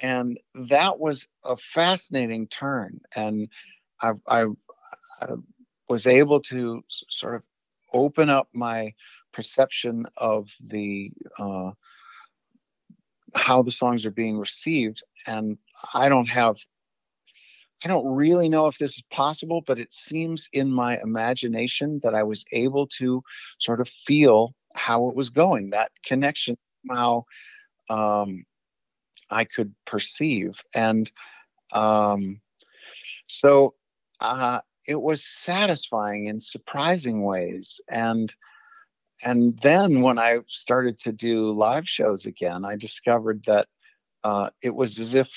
[SPEAKER 2] and that was a fascinating turn. And I, I, I was able to sort of open up my perception of the uh, how the songs are being received, and I don't have I don't really know if this is possible, but it seems in my imagination that I was able to sort of feel how it was going. That connection somehow um, I could perceive, and um, so uh, it was satisfying in surprising ways. And and then when I started to do live shows again, I discovered that uh, it was as if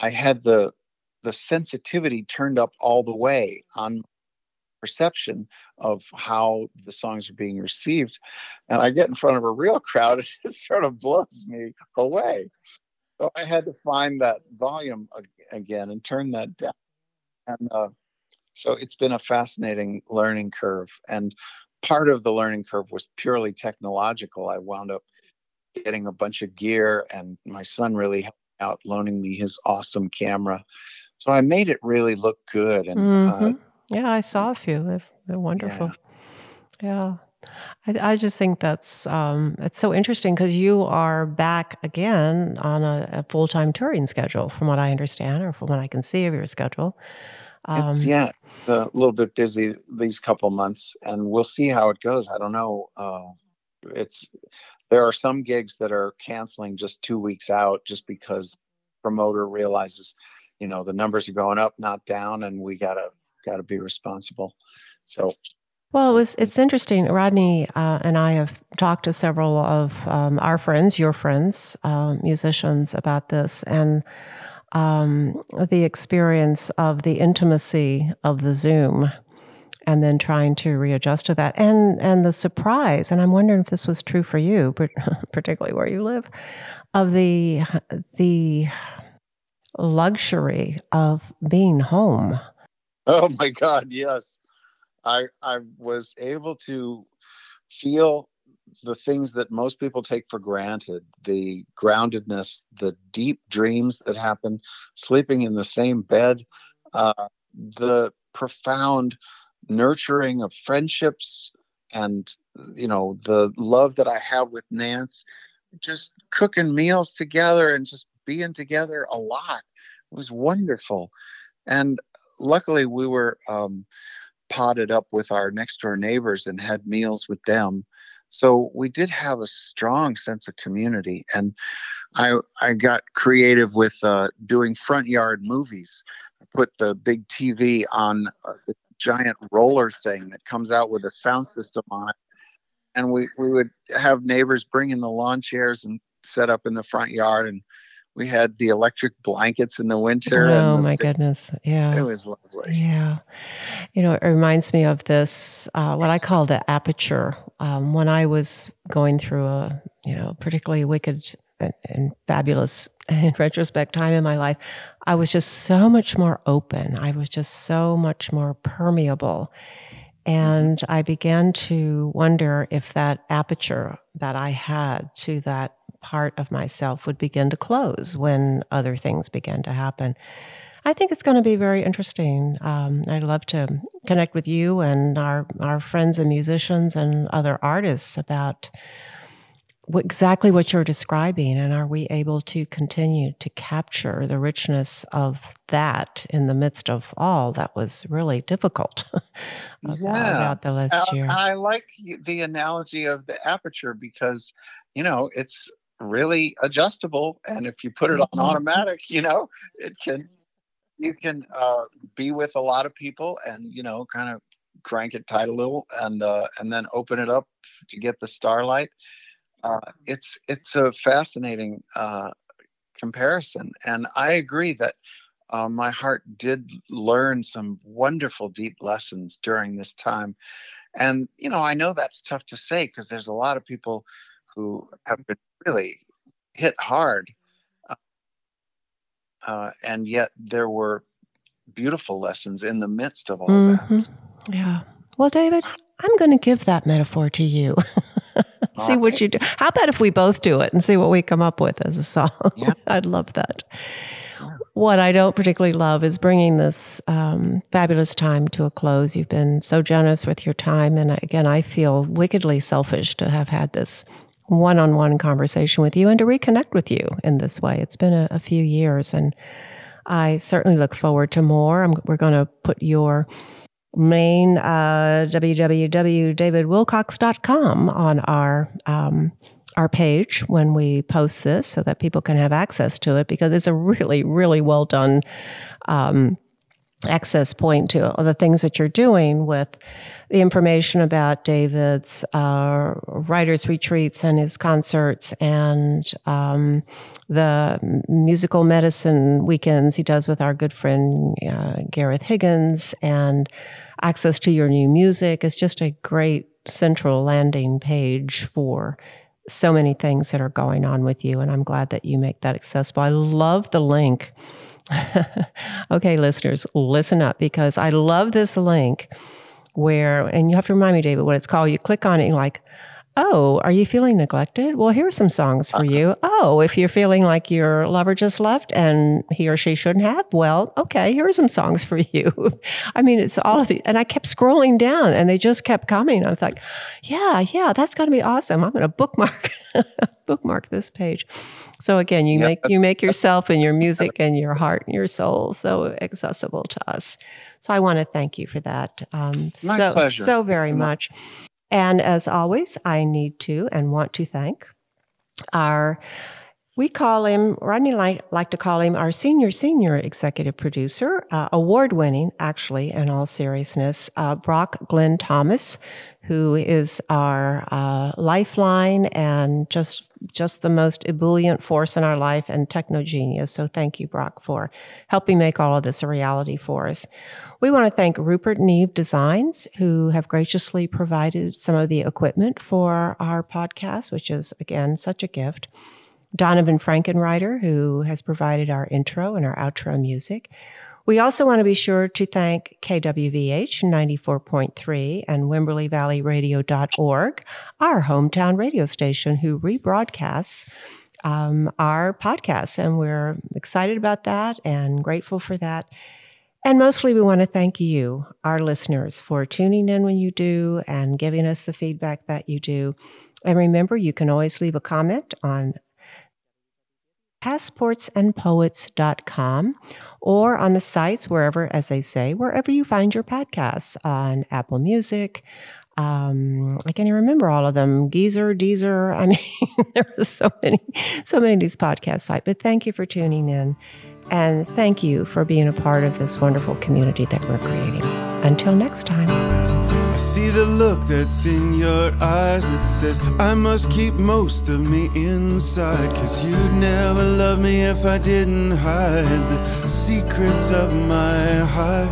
[SPEAKER 2] I had the the sensitivity turned up all the way on perception of how the songs are being received. And I get in front of a real crowd, and (laughs) it sort of blows me away. So I had to find that volume again and turn that down. And uh, so it's been a fascinating learning curve. And part of the learning curve was purely technological. I wound up getting a bunch of gear, and my son really helped out loaning me his awesome camera so I made it really look good. And uh, mm-hmm. uh,
[SPEAKER 1] yeah, I saw a few. They're, they're wonderful. Yeah. yeah. I, I, just think that's um, it's so interesting because you are back again on a, a full time touring schedule, from what I understand, or from what I can see of your schedule.
[SPEAKER 2] Um, yeah, a little bit busy these couple months, and we'll see how it goes. I don't know. Uh, it's there are some gigs that are canceling just two weeks out just because promoter realizes you know the numbers are going up not down and we gotta gotta be responsible so
[SPEAKER 1] well, it was. It's interesting. Rodney uh, and I have talked to several of um, our friends, your friends, uh, musicians, about this, and um, the experience of the intimacy of the Zoom, and then trying to readjust to that, and and the surprise. And I'm wondering if this was true for you, (laughs) particularly where you live, of the the luxury of being home.
[SPEAKER 2] Oh my God! Yes I I was able to feel the things that most people take for granted the groundedness the deep dreams that happen sleeping in the same bed uh, the profound nurturing of friendships and you know the love that i have with nance just cooking meals together and just being together a lot it was wonderful and luckily we were um, podded up with our next door neighbors and had meals with them. So we did have a strong sense of community, and I I got creative with uh, doing front yard movies. I put the big TV on a giant roller thing that comes out with a sound system on it, and we we would have neighbors bring in the lawn chairs and set up in the front yard and we had the electric blankets in the winter.
[SPEAKER 1] Oh the, my goodness! Yeah,
[SPEAKER 2] it was lovely.
[SPEAKER 1] Yeah, you know, it reminds me of this uh, what I call the aperture. Um, when I was going through a you know particularly wicked and, and fabulous (laughs) in retrospect time in my life, I was just so much more open. I was just so much more permeable. And I began to wonder if that aperture that I had to that part of myself would begin to close when other things began to happen. I think it's going to be very interesting. Um, I'd love to connect with you and our, our friends and musicians and other artists about what, exactly what you're describing. And are we able to continue to capture the richness of that in the midst of all that was really difficult (laughs)
[SPEAKER 2] about, yeah.
[SPEAKER 1] about the last year?
[SPEAKER 2] I like the analogy of the aperture because, you know, it's really adjustable and if you put it on mm-hmm. automatic you know it can you can uh, be with a lot of people and you know kind of crank it tight a little and uh, and then open it up to get the starlight uh, it's it's a fascinating uh, comparison and i agree that uh, my heart did learn some wonderful deep lessons during this time and you know i know that's tough to say because there's a lot of people who have been really hit hard. Uh, uh, and yet there were beautiful lessons in the midst of all mm-hmm. that.
[SPEAKER 1] Yeah. Well, David, I'm going to give that metaphor to you. (laughs) see what you do. How about if we both do it and see what we come up with as a song? Yeah. (laughs) I'd love that. What I don't particularly love is bringing this um, fabulous time to a close. You've been so generous with your time. And again, I feel wickedly selfish to have had this one on one conversation with you and to reconnect with you in this way. It's been a, a few years, and I certainly look forward to more. I'm, we're going to put your main uh, www.davidwilcox.com on our um, our page when we post this so that people can have access to it because it's a really really well done um, access point to all the things that you're doing with the information about David's uh, writers' retreats and his concerts and um, the musical medicine weekends he does with our good friend uh, Gareth Higgins and access to your new music is just a great central landing page for so many things that are going on with you. And I'm glad that you make that accessible. I love the link (laughs) okay, listeners, listen up because I love this link where, and you have to remind me, David, what it's called. You click on it, and you're like, Oh, are you feeling neglected? Well, here are some songs for you. Oh, if you're feeling like your lover just left and he or she shouldn't have, well, okay, here are some songs for you. (laughs) I mean, it's all of the, and I kept scrolling down and they just kept coming. I was like, yeah, yeah, that's going to be awesome. I'm going to bookmark, (laughs) bookmark this page. So again, you make, you make yourself and your (laughs) music and your heart and your soul so accessible to us. So I want to thank you for that. Um,
[SPEAKER 2] My
[SPEAKER 1] so,
[SPEAKER 2] pleasure.
[SPEAKER 1] so very much. And as always, I need to and want to thank our we call him, Rodney like, like to call him our senior, senior executive producer, uh, award winning, actually, in all seriousness, uh, Brock Glenn Thomas, who is our uh, lifeline and just just the most ebullient force in our life and techno genius. So thank you, Brock, for helping make all of this a reality for us. We want to thank Rupert Neve Designs, who have graciously provided some of the equipment for our podcast, which is again such a gift. Donavon Frankenreiter, who has provided our intro and our outro music. We also want to be sure to thank KWVH 94.3 and WimberleyValleyRadio.org, our hometown radio station, who rebroadcasts um, our podcasts. And we're excited about that and grateful for that. And mostly, we want to thank you, our listeners, for tuning in when you do and giving us the feedback that you do. And remember, you can always leave a comment on passportsandpoets.com or on the sites wherever, as they say, wherever you find your podcasts on Apple Music. Um, I can't even remember all of them. Geezer, Deezer. (laughs) I mean, there so many, so many of these podcast sites. But thank you for tuning in. And thank you for being a part of this wonderful community that we're creating. Until next time.
[SPEAKER 3] See the look that's in your eyes that says I must keep most of me inside. Cause you'd never love me if I didn't hide the secrets of my heart.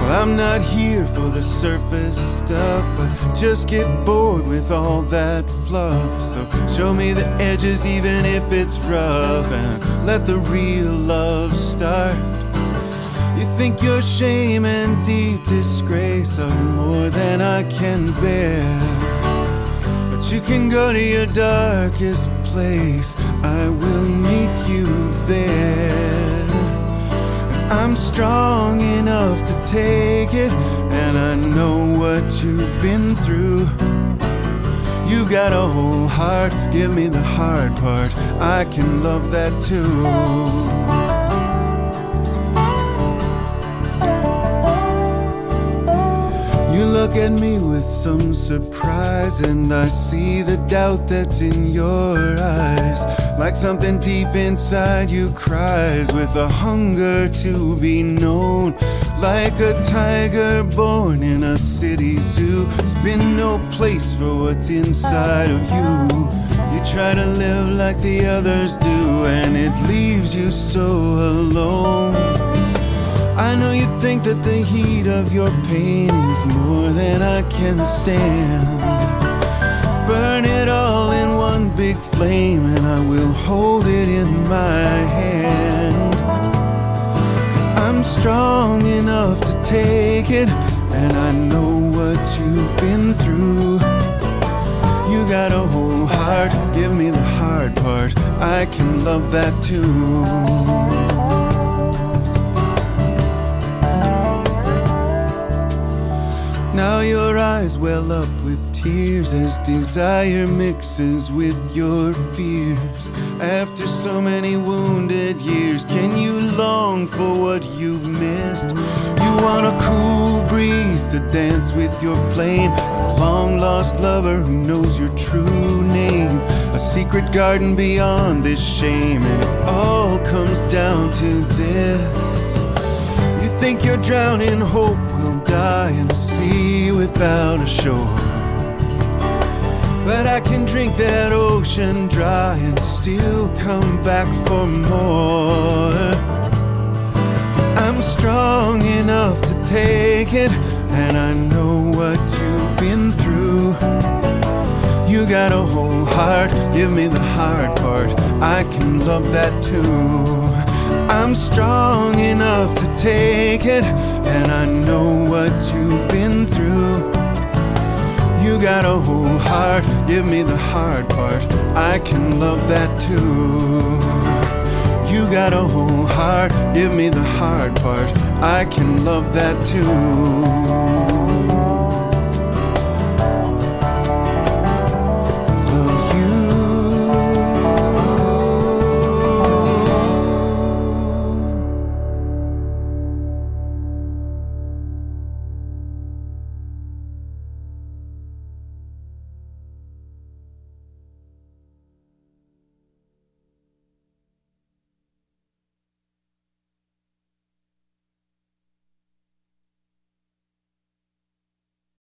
[SPEAKER 3] Well, I'm not here for the surface stuff, but just get bored with all that fluff. So show me the edges, even if it's rough, and let the real love start. You think your shame and deep disgrace are more than I can bear. But you can go to your darkest place, I will meet you there. I'm strong enough to take it, and I know what you've been through. You got a whole heart, give me the hard part. I can love that too. You look at me with some surprise, and I see the doubt that's in your eyes. Like something deep inside you cries with a hunger to be known. Like a tiger born in a city zoo, there's been no place for what's inside of you. You try to live like the others do, and it leaves you so alone. I know you think that the heat of your pain is more than I can stand. Burn it all in one big flame, and I will hold it in my hand. I'm strong enough to take it, and I know what you've been through. You got a whole heart, give me the hard part. I can love that too. Now your eyes well up with tears as desire mixes with your fears. After so many wounded years, can you long for what you've missed? You want a cool breeze to dance with your flame, a long lost lover who knows your true name, a secret garden beyond this shame, and it all comes down to this. Think you're drowning, hope will die in a sea without a shore. But I can drink that ocean dry and still come back for more. I'm strong enough to take it, and I know what you've been through. You got a whole heart, give me the hard part. I can love that too. I'm strong enough to take it, and I know what you've been through. You got a whole heart, give me the hard part. I can love that too. You got a whole heart, give me the hard part. I can love that too.